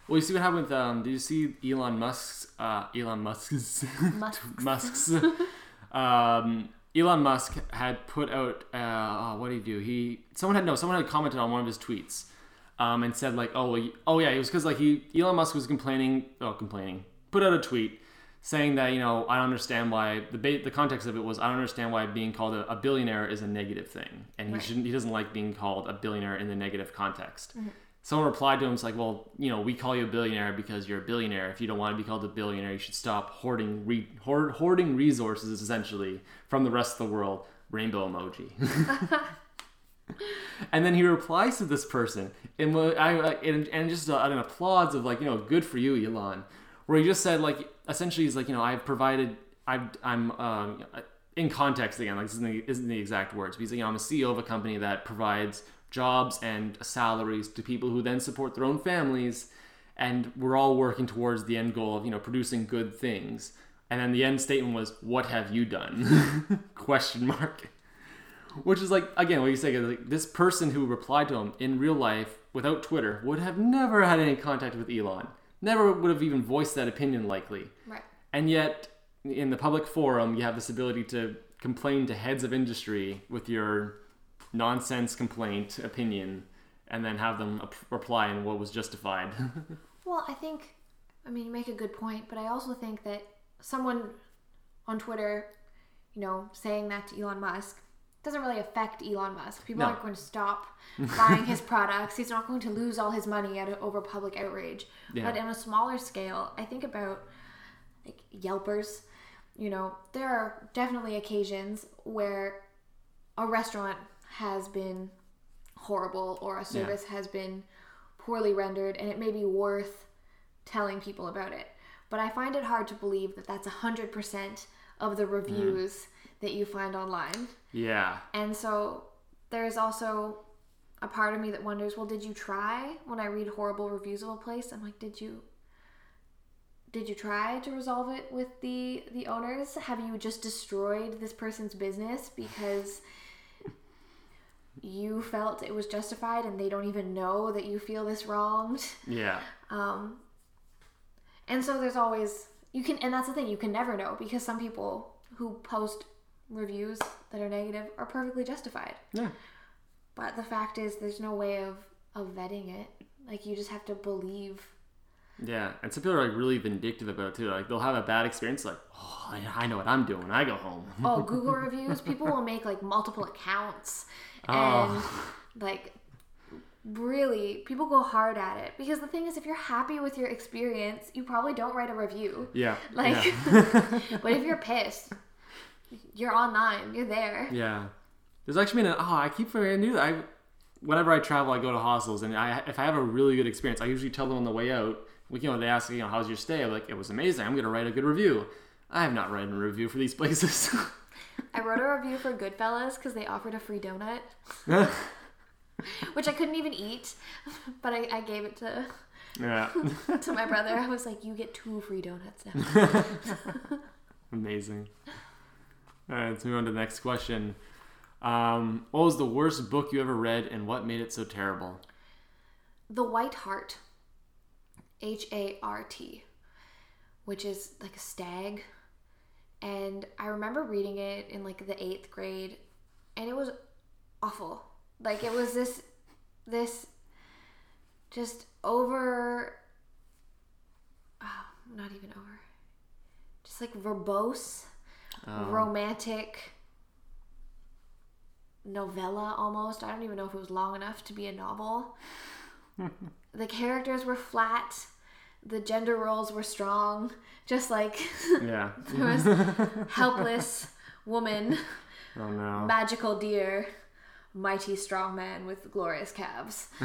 Well, you see what happened with um. Did you see Elon Musk's uh Elon Musk's Musk's. Musk's um Elon Musk had put out uh oh, what did he do? He someone had no someone had commented on one of his tweets um and said like oh well, oh yeah it was because like he Elon Musk was complaining oh complaining put out a tweet saying that you know I don't understand why the ba- the context of it was I don't understand why being called a, a billionaire is a negative thing and he Right. shouldn't he doesn't like being called a billionaire in the negative context. Someone replied to him, it's like, well, you know, we call you a billionaire because you're a billionaire. If you don't want to be called a billionaire, you should stop hoarding re- hoard, hoarding resources essentially from the rest of the world. Rainbow emoji. and then he replies to this person, and I and, and just uh, an applause of like, you know, good for you, Elon, where he just said like, essentially, he's like, you know, I've provided, I've, I'm. Um, in context again, like this isn't the, isn't the exact words, but he's like, you know, I'm a CEO of a company that provides jobs and salaries to people who then support their own families, and we're all working towards the end goal of you know producing good things. And then the end statement was, "What have you done?" Question mark. Which is like again, what you say, like this person who replied to him in real life without Twitter would have never had any contact with Elon, never would have even voiced that opinion likely. Right. And yet, in the public forum, you have this ability to complain to heads of industry with your nonsense complaint opinion, and then have them reply in what was justified. Well, I think, I mean, you make a good point, but I also think that someone on Twitter, you know, saying that to Elon Musk doesn't really affect Elon Musk. People No. aren't going to stop buying his products. He's not going to lose all his money out of, over public outrage. Yeah. But on a smaller scale, I think about like Yelpers. You know, there are definitely occasions where a restaurant has been horrible or a service has been poorly rendered and it may be worth telling people about it. But I find it hard to believe that that's 100% of the mm. reviews that you find online. yeah. And so there's also a part of me that wonders, well, did you try when I read horrible reviews of a place? I'm like, did you did you try to resolve it with the the owners? Have you just destroyed this person's business because you felt it was justified and they don't even know that you feel this wronged? Yeah. Um, and so there's always you can, and that's the thing you can never know because some people who post reviews that are negative are perfectly justified. Yeah. But the fact is, there's no way of of vetting it. Like you just have to believe. Yeah, and some people are like really vindictive about it too. Like they'll have a bad experience, like, oh, I, I know what I'm doing when I go home. Oh, Google reviews. People will make like multiple accounts oh. and Oh. like really people go hard at it because the thing is if you're happy with your experience you probably don't write a review Yeah. like yeah. but if you're pissed you're online you're there Yeah. There's actually been an oh I keep forgetting to do that. I whenever I travel I go to hostels and I if I have a really good experience I usually tell them on the way out. Like, you know they ask you know how's your stay I'm like it was amazing I'm gonna write a good review. I have not written a review for these places. I wrote a review for Goodfellas because they offered a free donut, which I couldn't even eat, but I, I gave it to yeah. to my brother. I was like, "You get two free donuts now." Amazing. All right, let's move on to the next question. Um, what was the worst book you ever read and what made it so terrible? the White Hart, H A R T, which is like a stag, and I remember reading it in like the eighth grade, and it was awful. Like it was this, this, just over. Oh, not even over. Just like verbose, Um, romantic novella almost. I don't even know if it was long enough to be a novel. the characters were flat. The gender roles were strong. Just like Yeah. there was helpless woman, Oh no. magical deer, mighty strong man with glorious calves.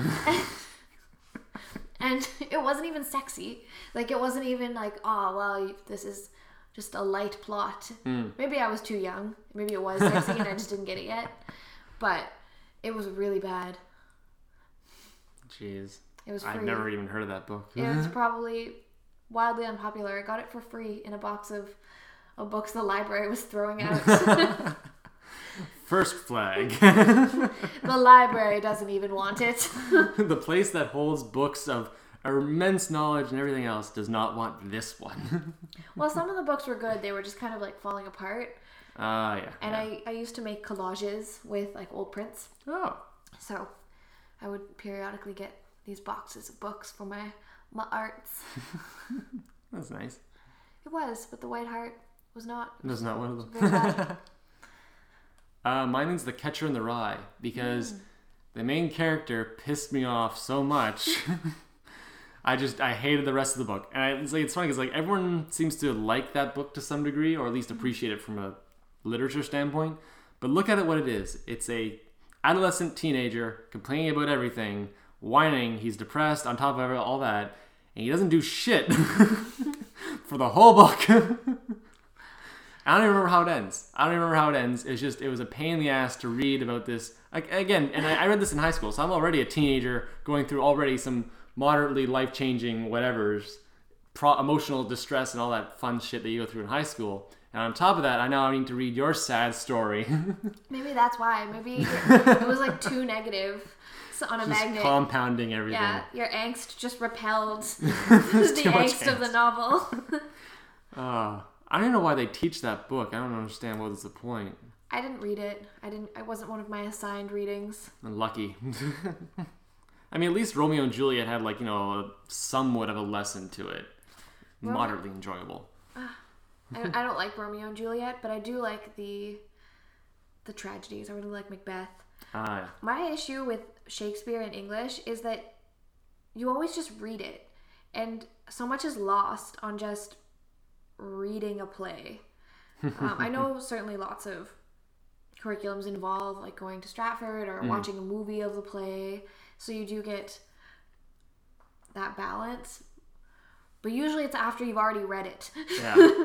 and it wasn't even sexy. Like it wasn't even like, oh well, this is just a light plot. Mm. Maybe I was too young. Maybe it was sexy and I just didn't get it yet. But it was really bad. Jeez. It was free. I've never even heard of that book. It was probably wildly unpopular. I got it for free in a box of, of books the library was throwing out. First flag. the library doesn't even want it. the place that holds books of immense knowledge and everything else does not want this one. well, some of the books were good. They were just kind of like falling apart. Ah, yeah. And yeah. I, I used to make collages with like old prints. Oh. So I would periodically get these boxes of books for my, my arts. That's nice. It was, but the White Heart was not. It was not one of them. Uh, mine is The Catcher in the Rye because the main character pissed me off so much. I just I hated the rest of the book, and I, it's like it's funny because like everyone seems to like that book to some degree, or at least appreciate it from a literature standpoint. But look at it what it is. It's a adolescent teenager complaining about everything, whining. He's depressed. On top of all that, and he doesn't do shit for the whole book. I don't even remember how it ends. I don't even remember how it ends. It's just it was a pain in the ass to read about this. Like again, and I, I read this in high school, so I'm already a teenager going through already some moderately life changing whatever's pro- emotional distress and all that fun shit that you go through in high school. And on top of that, I now need to read your sad story, Maybe that's why. Maybe it was like too negative on a just magnet. compounding everything. Yeah, your angst just repelled the much angst of the novel. Uh, I don't know why they teach that book. I don't understand what is the point. I didn't read it. I didn't. I wasn't one of my assigned readings. Lucky. I mean, at least Romeo and Juliet had like you know somewhat of a lesson to it, Romeo- moderately enjoyable. I, I don't like Romeo and Juliet, but I do like the the tragedies. I really like Macbeth. Ah. My issue with Shakespeare in English is that you always just read it, and so much is lost on just reading a play. Um, I know certainly lots of curriculums involve like going to Stratford or watching a movie of the play, so you do get that balance. But usually it's after you've already read it. yeah.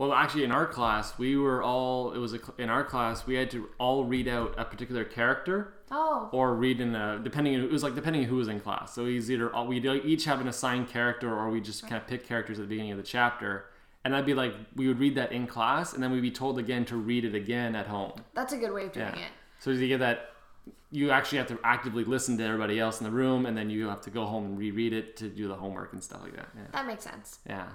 Well, actually, in our class, we were all. It was a, in our class we had to all read out a particular character oh, or read in a depending. It was like depending on who was in class. So he's either we each have an assigned character, or we just kind of pick characters at the beginning of the chapter. And I'd be like we would read that in class, and then we'd be told again to read it again at home. that's a good way of doing Yeah. it. So you get that you actually have to actively listen to everybody else in the room, and then you have to go home and reread it to do the homework and stuff like that. Yeah. That makes sense. Yeah.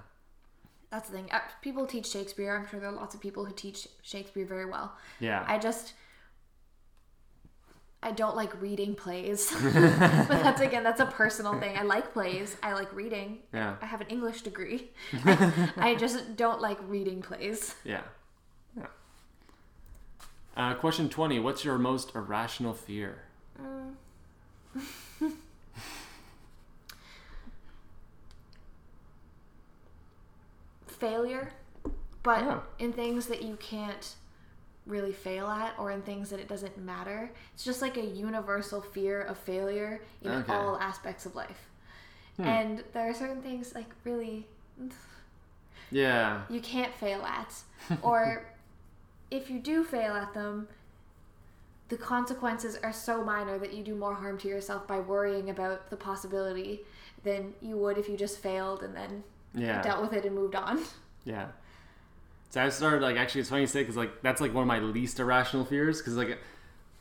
That's the thing. Uh, People teach Shakespeare. I'm sure there are lots of people who teach Shakespeare very well. Yeah. I just I don't like reading plays. but that's again that's a personal thing. I like plays. I like reading. yeah. I have an English degree. I just don't like reading plays. Yeah. Yeah. Uh, question 20. What's your most irrational fear? Failure, but in things that you can't really fail at or in things that it doesn't matter. It's just like a universal fear of failure in Okay. all aspects of life. Hmm. And there are certain things like really Yeah. you can't fail at. Or if you do fail at them, the consequences are so minor that you do more harm to yourself by worrying about the possibility than you would if you just failed and then Yeah. dealt with it and moved on. Yeah. So I started like actually it's funny you say because like that's like one of my least irrational fears because like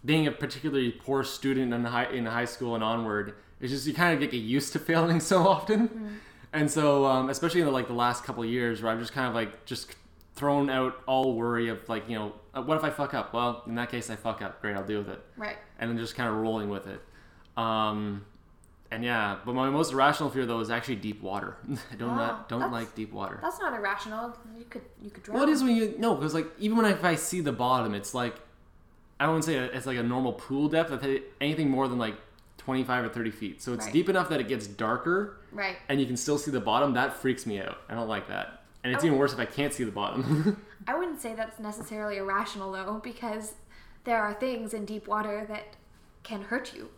being a particularly poor student in high in high school and onward it's just you kind of get used to failing so often and so um, especially in the, like the last couple of years where I've just kind of like just thrown out all worry of like you know uh, what if I fuck up well in that case I fuck up great I'll deal with it Right. and then just kind of rolling with it. Um, and yeah, but my most irrational fear though is actually deep water. I don't Wow, not, don't like deep water. That's not irrational. You could you could drown. Well, it is when you no, because like even when I, if I see the bottom, it's like I wouldn't say it's like a normal pool depth. Anything more than like 25 or 30 feet. So it's Right. deep enough that it gets darker Right. and you can still see the bottom. That freaks me out. I don't like that. And it's even worse if I can't see the bottom. I wouldn't say that's necessarily irrational though, because there are things in deep water that can hurt you.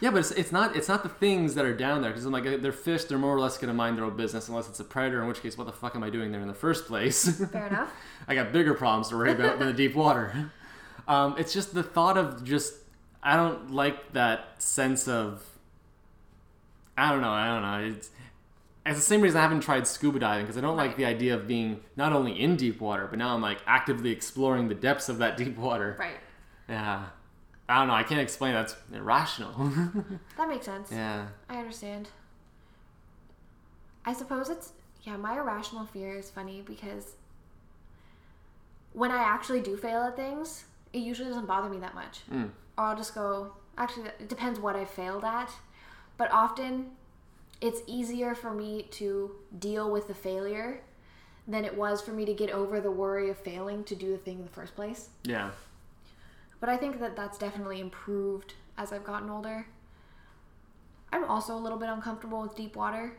Yeah, but it's, it's not it's not the things that are down there because I'm like they're fish. They're more or less gonna mind their own business unless it's a predator. In which case, what the fuck am I doing there in the first place? Fair enough. I got bigger problems to worry about than the deep water. Um, it's just the thought of just I don't like that sense of I don't know I don't know it's it's the same reason I haven't tried scuba diving because I don't like the idea of being not only in deep water but now I'm like actively exploring the depths of that deep water. Right. Yeah, I don't know I can't explain that's irrational. That makes sense. yeah, I understand. I suppose it's yeah, my irrational fear is funny because when I actually do fail at things, it usually doesn't bother me that much. Mm. Or I'll just go, actually it depends what I failed at, but often it's easier for me to deal with the failure than it was for me to get over the worry of failing to do the thing in the first place. yeah, But I think that that's definitely improved as I've gotten older. I'm also a little bit uncomfortable with deep water,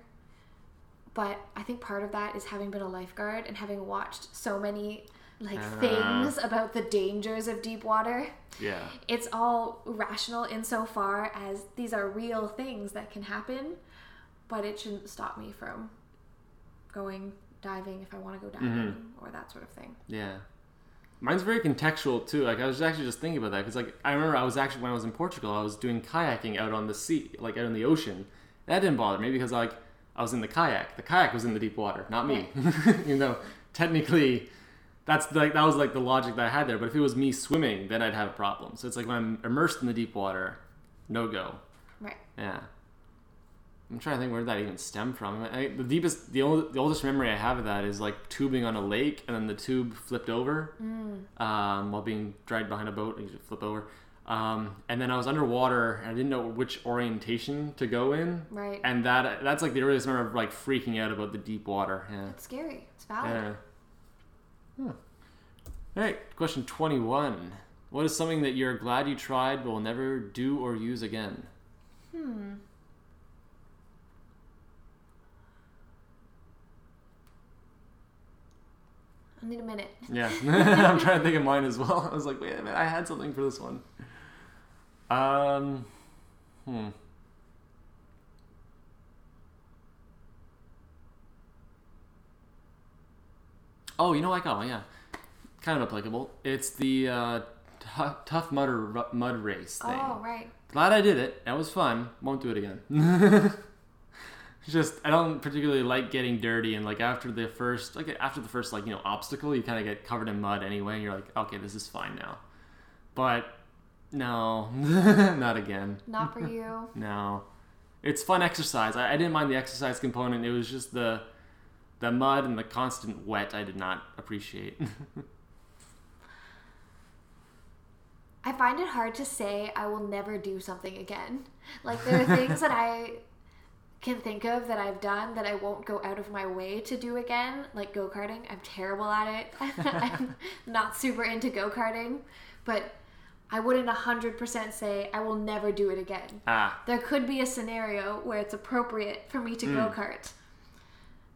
but I think part of that is having been a lifeguard and having watched so many like Ah. things about the dangers of deep water. yeah, It's all rational insofar as these are real things that can happen, but it shouldn't stop me from going diving if I want to go diving or that sort of thing. yeah. Mine's very contextual too. Like I was actually just thinking about that because like I remember I was actually when I was in Portugal, I was doing kayaking out on the sea, like out in the ocean. That didn't bother me because like I was in the kayak. The kayak was in the deep water, not me. you know, technically, that's like that was like the logic that I had there. But if it was me swimming, then I'd have a problem. So it's like when I'm immersed in the deep water, no go. Right. Yeah. I'm trying to think where did that even stem from. I, the deepest, the, old, the oldest memory I have of that is like tubing on a lake, and then the tube flipped over um, while being dragged behind a boat. You just flip over, um, and then I was underwater, and I didn't know which orientation to go in. Right. And that that's like the earliest memory of like freaking out about the deep water. Yeah. It's scary. It's valid. Yeah. Huh. All right, question 21. What is something that you're glad you tried but will never do or use again? Hmm. I need a minute. Yeah, I'm trying to think of mine as well. I was like, wait a minute, I had something for this one. Um, hmm. Oh, you know, what I got one. Yeah, kind of applicable. It's the uh, tough, tough mud race thing. Oh, right. Glad I did it. That was fun. Won't do it again. Just I don't particularly like getting dirty and like after the first like after the first like you know obstacle you kind of get covered in mud anyway and you're like okay this is fine now. But no, not again. Not for you. No. It's fun exercise. I, I didn't mind the exercise component. It was just the the mud and the constant wet I did not appreciate. I find it hard to say I will never do something again. Like there are things that I can think of that I've done that I won't go out of my way to do again, like go karting. I'm terrible at it. I'm not super into go karting, but I wouldn't 100% say I will never do it again. ah, There could be a scenario where it's appropriate for me to go kart.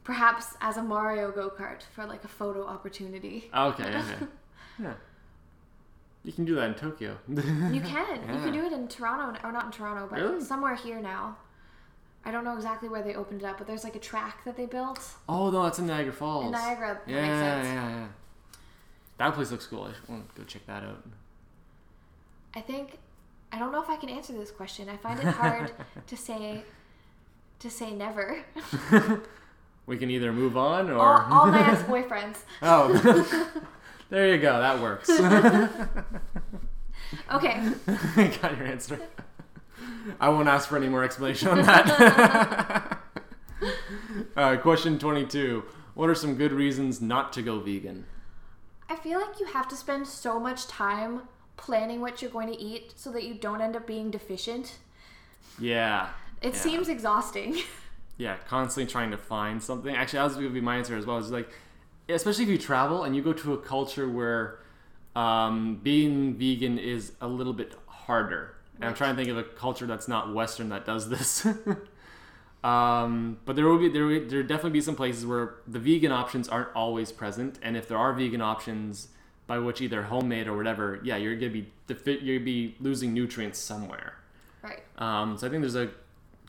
Perhaps as a Mario go kart for like a photo opportunity. okay. Yeah. You can do that in Tokyo. You can. You can do it in Toronto, or not in Toronto, but Really? somewhere here now. I don't know exactly where they opened it up, but there's like a track that they built oh no, that's in Niagara Falls. in Niagara. That Yeah, makes sense. yeah, yeah. That place looks cool. I want to go check that out. I think I don't know if I can answer this question. I find it hard to say to say never. We can either move on or. all, all my ex-boyfriends. oh, there you go. That works. Okay. Got your answer. I won't ask for any more explanation on that. uh, question 22. What are some good reasons not to go vegan? I feel like you have to spend so much time planning what you're going to eat so that you don't end up being deficient. Yeah. It Yeah. seems exhausting. Yeah, constantly trying to find something. Actually, that was going to be my answer as well. It's like, especially if you travel and you go to a culture where um, being vegan is a little bit harder. And I'm trying to think of a culture that's not Western that does this. um, but there will be there will, there will definitely be some places where the vegan options aren't always present, and if there are vegan options, by which either homemade or whatever, yeah, you're gonna be you're gonna be losing nutrients somewhere. Right. Um, so I think there's a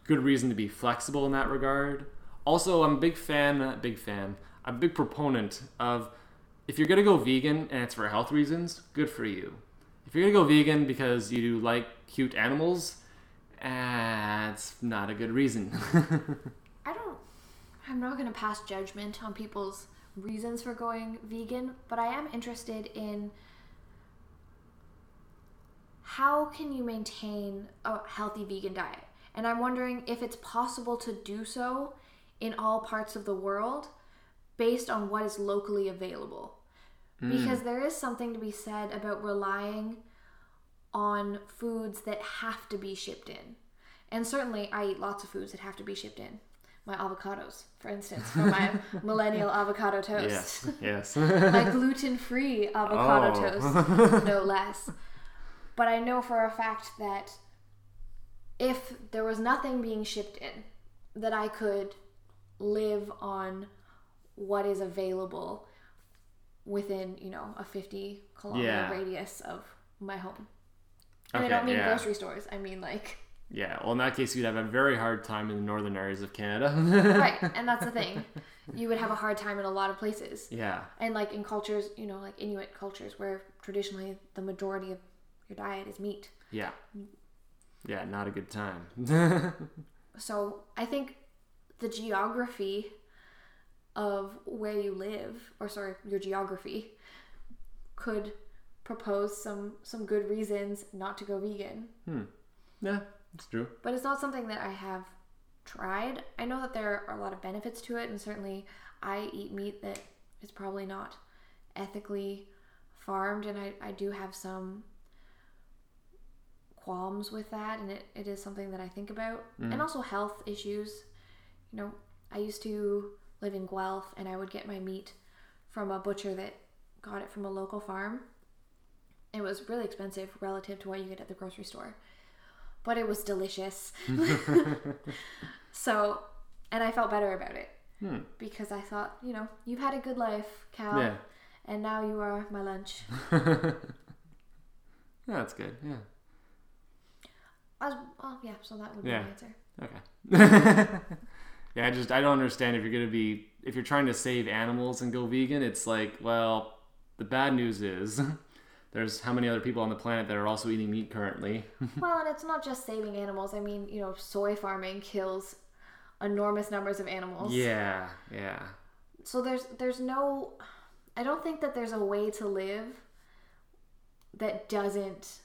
good reason to be flexible in that regard. Also, I'm a big fan, big fan, I'm a big proponent of if you're gonna go vegan and it's for health reasons, good for you. If you're gonna go vegan because you like cute animals, eh, it's not a good reason. I don't. I'm not going to pass judgment on people's reasons for going vegan, but I am interested in how can you maintain a healthy vegan diet? And I'm wondering if it's possible to do so in all parts of the world based on what is locally available. Because there is something to be said about relying on foods that have to be shipped in. And certainly, I eat lots of foods that have to be shipped in. My avocados, for instance, for my millennial avocado toast. yes, yes. my gluten free avocado Oh. toast, no less. But I know for a fact that if there was nothing being shipped in, that I could live on what is available within, you know, a 50 kilometer Yeah. radius of my home. And Okay, I don't mean yeah. grocery stores. I mean like yeah. Well, in that case, you'd have a very hard time in the northern areas of Canada. right, and that's the thing. You would have a hard time in a lot of places. yeah. And like in cultures, you know, like Inuit cultures where traditionally the majority of your diet is meat. Yeah. Yeah, not a good time. So I think the geography of where you live, or sorry, your geography, could propose some some good reasons not to go vegan. Hmm. yeah, it's true. But it's not something that I have tried. I know that there are a lot of benefits to it, and certainly I eat meat that is probably not ethically farmed, and I, I do have some qualms with that, and it, it is something that I think about. And also health issues. You know, I used to live in Guelph, and I would get my meat from a butcher that got it from a local farm. It was really expensive relative to what you get at the grocery store but it was delicious. so, and I felt better about it Hmm. because I thought, you know, you've had a good life, Cal, Yeah. and now you are my lunch. yeah, that's good. Yeah. I was, well, yeah, so that would be Yeah. my answer. Okay. yeah, I just I don't understand if you're gonna be if you're trying to save animals and go vegan. It's like, well, the bad news is there's how many other people on the planet that are also eating meat currently. well, and it's not just saving animals. I mean, you know, soy farming kills enormous numbers of animals. yeah, yeah, So there's there's no I don't think that there's a way to live that doesn't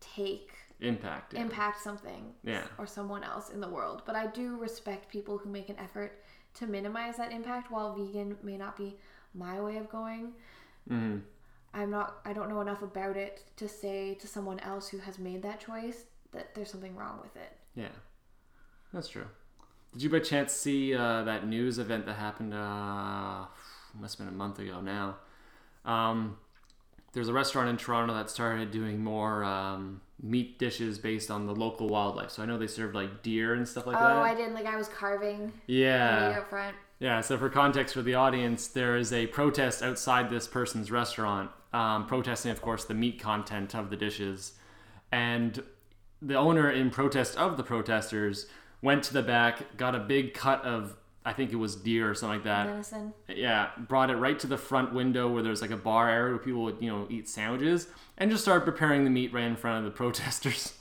take impact. Yeah. impact something Yeah. or someone else in the world. But I do respect people who make an effort to minimize that impact. While vegan may not be my way of going, hmm I'm not. I don't know enough about it to say to someone else who has made that choice that there's something wrong with it. Yeah, that's true. Did you by chance see uh, that news event that happened? Uh, must have been a month ago now. Um, there's a restaurant in Toronto that started doing more um, meat dishes based on the local wildlife. So I know they served like deer and stuff like oh, that. Oh, I didn't. Like I was carving yeah, out front. yeah. So for context for the audience, there is a protest outside this person's restaurant, um, protesting, of course, the meat content of the dishes, and the owner, in protest of the protesters, went to the back, got a big cut of, I think it was deer or something like that. Venison. Yeah, brought it right to the front window where there's like a bar area where people would, you know, eat sandwiches, and just started preparing the meat right in front of the protesters.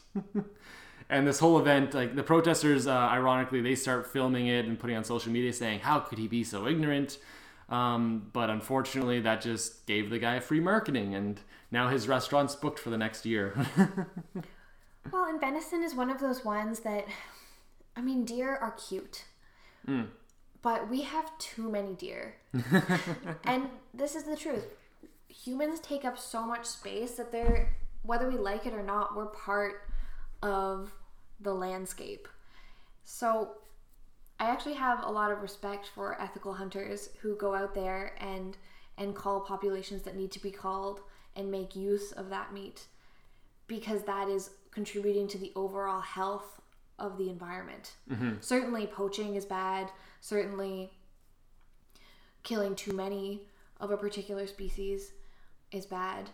and this whole event, like the protesters, uh, ironically, they start filming it and putting it on social media, saying, "How could he be so ignorant?" Um, but unfortunately, that just gave the guy free marketing, and now his restaurant's booked for the next year. Well, and venison is one of those ones that, I mean, deer are cute, but we have too many deer. and this is the truth. Humans take up so much space that they're, whether we like it or not, we're part of the landscape. So I actually have a lot of respect for ethical hunters who go out there and and call populations that need to be called and make use of that meat because that is contributing to the overall health of the environment. Mm-hmm. Certainly, poaching is bad. Certainly, killing too many of a particular species is bad.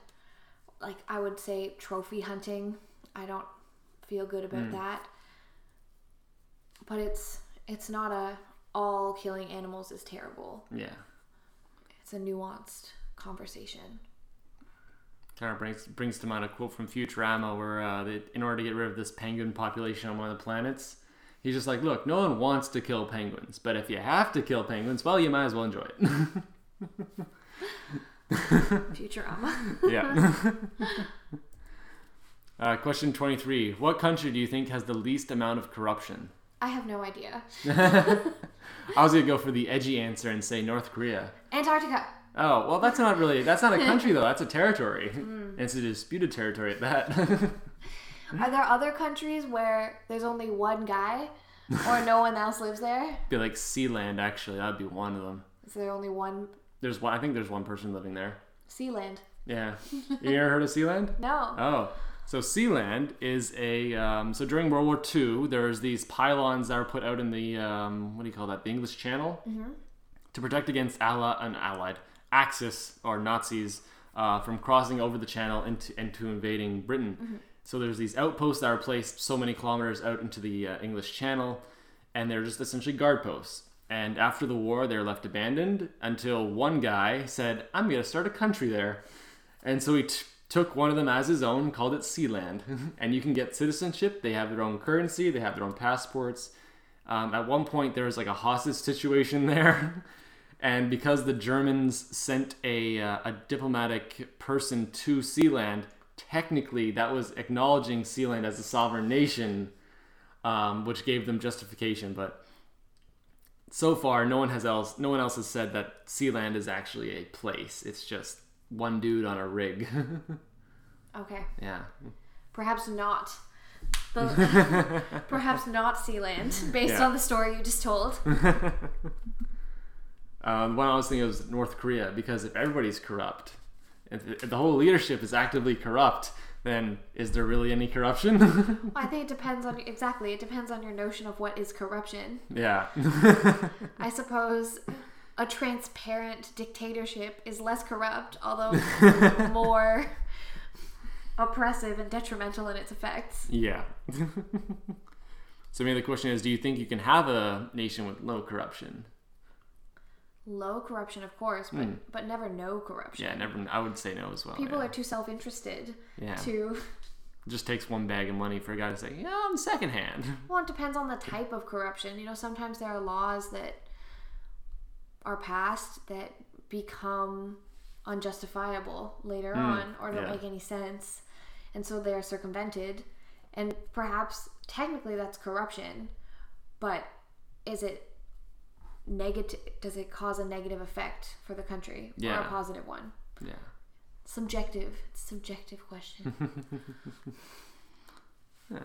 Like, I would say trophy hunting. I don't feel good about mm. that. But it's it's not a all killing animals is terrible. Yeah. It's a nuanced conversation. Kind of brings brings to mind a quote from Futurama where, uh, they, in order to get rid of this penguin population on one of the planets, he's just like, "Look, no one wants to kill penguins, but if you have to kill penguins, well, you might as well enjoy it." Futurama. yeah. uh, question twenty three: What country do you think has the least amount of corruption? I have no idea. I was gonna go for the edgy answer and say North Korea. Antarctica. Oh well, that's not really that's not a country though. That's a territory. And it's a disputed territory at that. Are there other countries where there's only one guy or no one else lives there? be like Sealand actually. That'd be one of them. Is there only one There's one. I think there's one person living there. Sealand? Yeah. You ever heard of Sealand? No. Oh, so Sealand is a um, so during World War II, there's these pylons that are put out in the um, what do you call that? The English Channel to protect against ally, and allied Axis or Nazis uh, from crossing over the channel into into invading Britain. So there's these outposts that are placed so many kilometers out into the uh, English Channel, and they're just essentially guard posts. And after the war, they're left abandoned until one guy said, "I'm going to start a country there." And so he t- took one of them as his own, called it Sealand. and you can get citizenship. They have their own currency. They have their own passports. Um, at one point, there was like a hostage situation there. and because the Germans sent a, uh, a diplomatic person to Sealand, technically that was acknowledging Sealand as a sovereign nation, um, which gave them justification. But so far, no one has else no one else has said that Sealand is actually a place. It's just one dude on a rig. Okay. yeah. Perhaps not. The, perhaps not Sealand, based Yeah. on the story you just told. Um, one I was thinking was North Korea because if everybody's corrupt, if, the whole leadership is actively corrupt, then is there really any corruption? Well, I think it depends on exactly. It depends on your notion of what is corruption. yeah. I suppose a transparent dictatorship is less corrupt, although more oppressive and detrimental in its effects. yeah. so maybe the question is, do you think you can have a nation with low corruption? Low corruption, of course, but hmm. but never no corruption. Yeah, never. I would say no as well. People yeah. are too self-interested Yeah. to. It just takes one bag of money for a guy to say, yeah, I'm secondhand. Well, it depends on the type of corruption. You know, sometimes there are laws that are passed that become unjustifiable later hmm, on or don't yeah. make any sense. And so they are circumvented. And perhaps technically that's corruption, but is it negative? Does it cause a negative effect for the country or a positive one? Yeah. Subjective. It's a subjective question. yeah.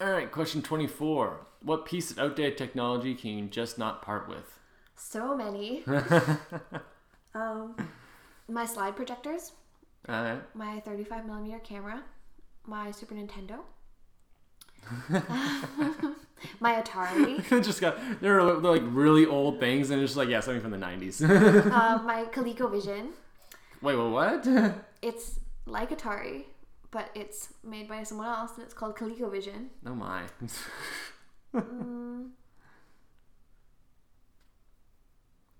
All right, question 24. What piece of outdated technology can you just not part with? So many. um, my slide projectors. All right. my 35 millimeter camera, my Super Nintendo, my Atari, just got they're like really old things and it's just like yeah something from the 90s uh, my ColecoVision. wait well, what It's like Atari, but it's made by someone else, and it's called ColecoVision. oh my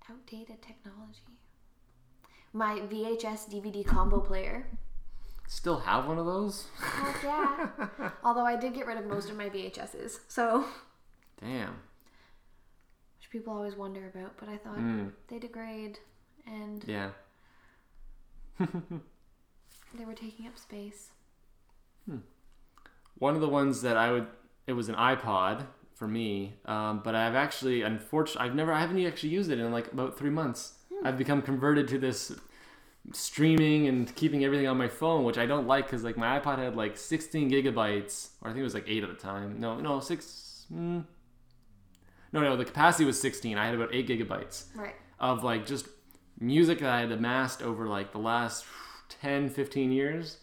Outdated technology. My VHS DVD combo player. still have one of those Heck yeah. Although I did get rid of most of my VHSs, so damn which people always wonder about, but I thought Mm, they degrade and yeah they were taking up space. one of the ones that i would it was an ipod for me um, but i've actually unfortunately i've never i haven't actually used it in like about three months. I've become converted to this streaming and keeping everything on my phone which i don't like because like my ipod had like 16 gigabytes or i think it was like 8 at the time. No no 6 mm, no no the capacity was 16 i had about 8 gigabytes Right. of like just music that I had amassed over like the last 10, 15 years.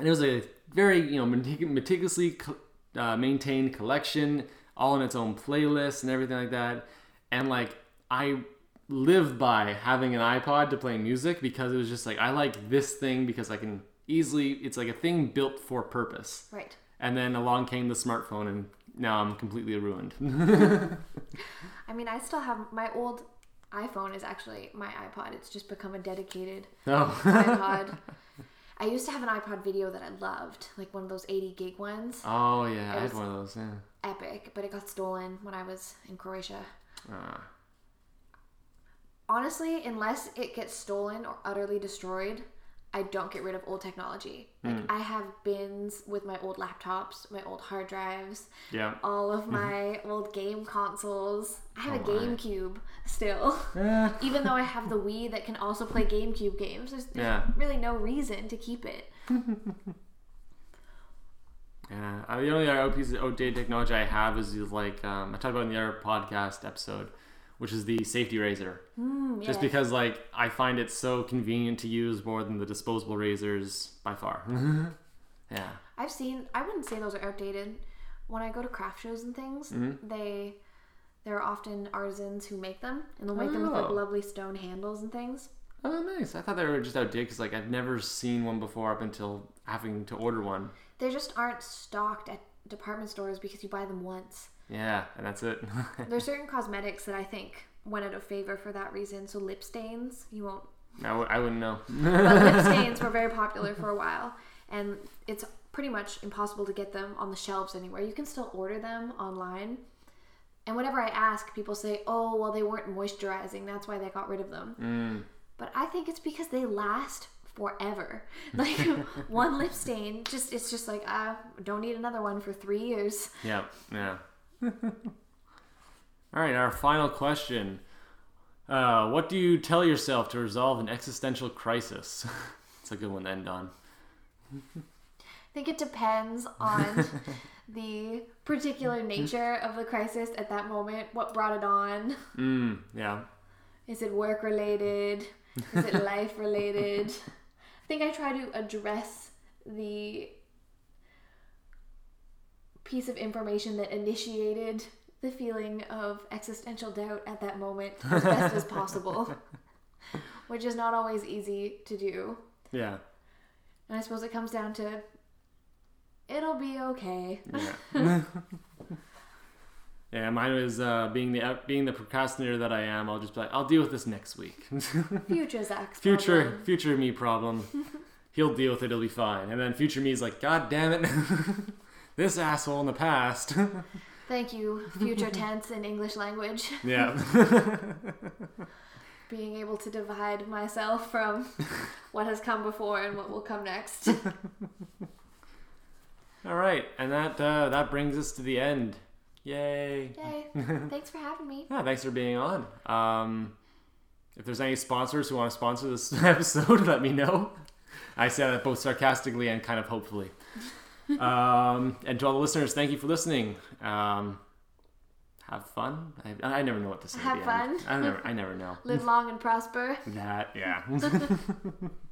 and it was a very you know metic- meticulously co- uh, maintained collection, all in its own playlist and everything like that. And like I live by having an iPod to play music because it was just like I like this thing because I can easily. It's like a thing built for purpose. Right. And then along came the smartphone, and now I'm completely ruined. I mean, I still have my old iPhone is actually my iPod. It's just become a dedicated oh. iPod. I used to have an iPod video that I loved, like one of those 80 gig ones. oh yeah, I had one of those. Yeah. Epic, but it got stolen when I was in Croatia. Ah. Honestly, unless it gets stolen or utterly destroyed, I don't get rid of old technology. Like I have bins with my old laptops, my old hard drives, yeah. all of my old game consoles. I have a Oh my. GameCube still. Eh. Even though I have the Wii that can also play GameCube games, there's, there's Yeah. really no reason to keep it. Yeah, uh, the only other piece of outdated technology I have is like um, I talked about in the other podcast episode, which is the safety razor. Mm, Just because like I find it so convenient to use more than the disposable razors by far. yeah. I've seen. I wouldn't say those are outdated. When I go to craft shows and things, Mm-hmm. they there are often artisans who make them, and they'll make them with like Oh. lovely stone handles and things. Oh, nice. I thought they were just outdated because like I've never seen one before up until having to order one. They just aren't stocked at department stores because you buy them once. Yeah, and that's it. There's certain cosmetics that I think went out of favor for that reason. So lip stains, you won't. I w- I wouldn't know. But lip stains were very popular for a while, and it's pretty much impossible to get them on the shelves anywhere. You can still order them online. And whenever I ask, people say, "Oh, well, they weren't moisturizing. That's why they got rid of them." Mm. But I think it's because they last forever. Like one lip stain, just it's just like I don't need another one for three years. Yeah, yeah. All right, our final question. Uh, what do you tell yourself to resolve an existential crisis? it's a good one to end on. I think it depends on the particular nature of the crisis at that moment. What brought it on? Mm, yeah. Is it work related? Is it life related? I think I try to address the piece of information that initiated the feeling of existential doubt at that moment as best as possible, which is not always easy to do. Yeah. And I suppose it comes down to it'll be okay. Yeah. yeah, mine is uh, being the being the procrastinator that I am. I'll just be like, I'll deal with this next week. Future Zach's future problem. future me problem. He'll deal with it. It'll be fine. And then future me is like, God damn it, this asshole in the past. Thank you, future tense in English language. yeah. Being able to divide myself from what has come before and what will come next. All right, and that uh, that brings us to the end. Yay! Yay. Thanks for having me. Yeah, thanks for being on. Um, if there's any sponsors who want to sponsor this episode, let me know. I say that both sarcastically and kind of hopefully. Um, and to all the listeners, thank you for listening. Um, have fun. I, I never know what to say. Have fun. I never. I never know. Live long and prosper. That yeah.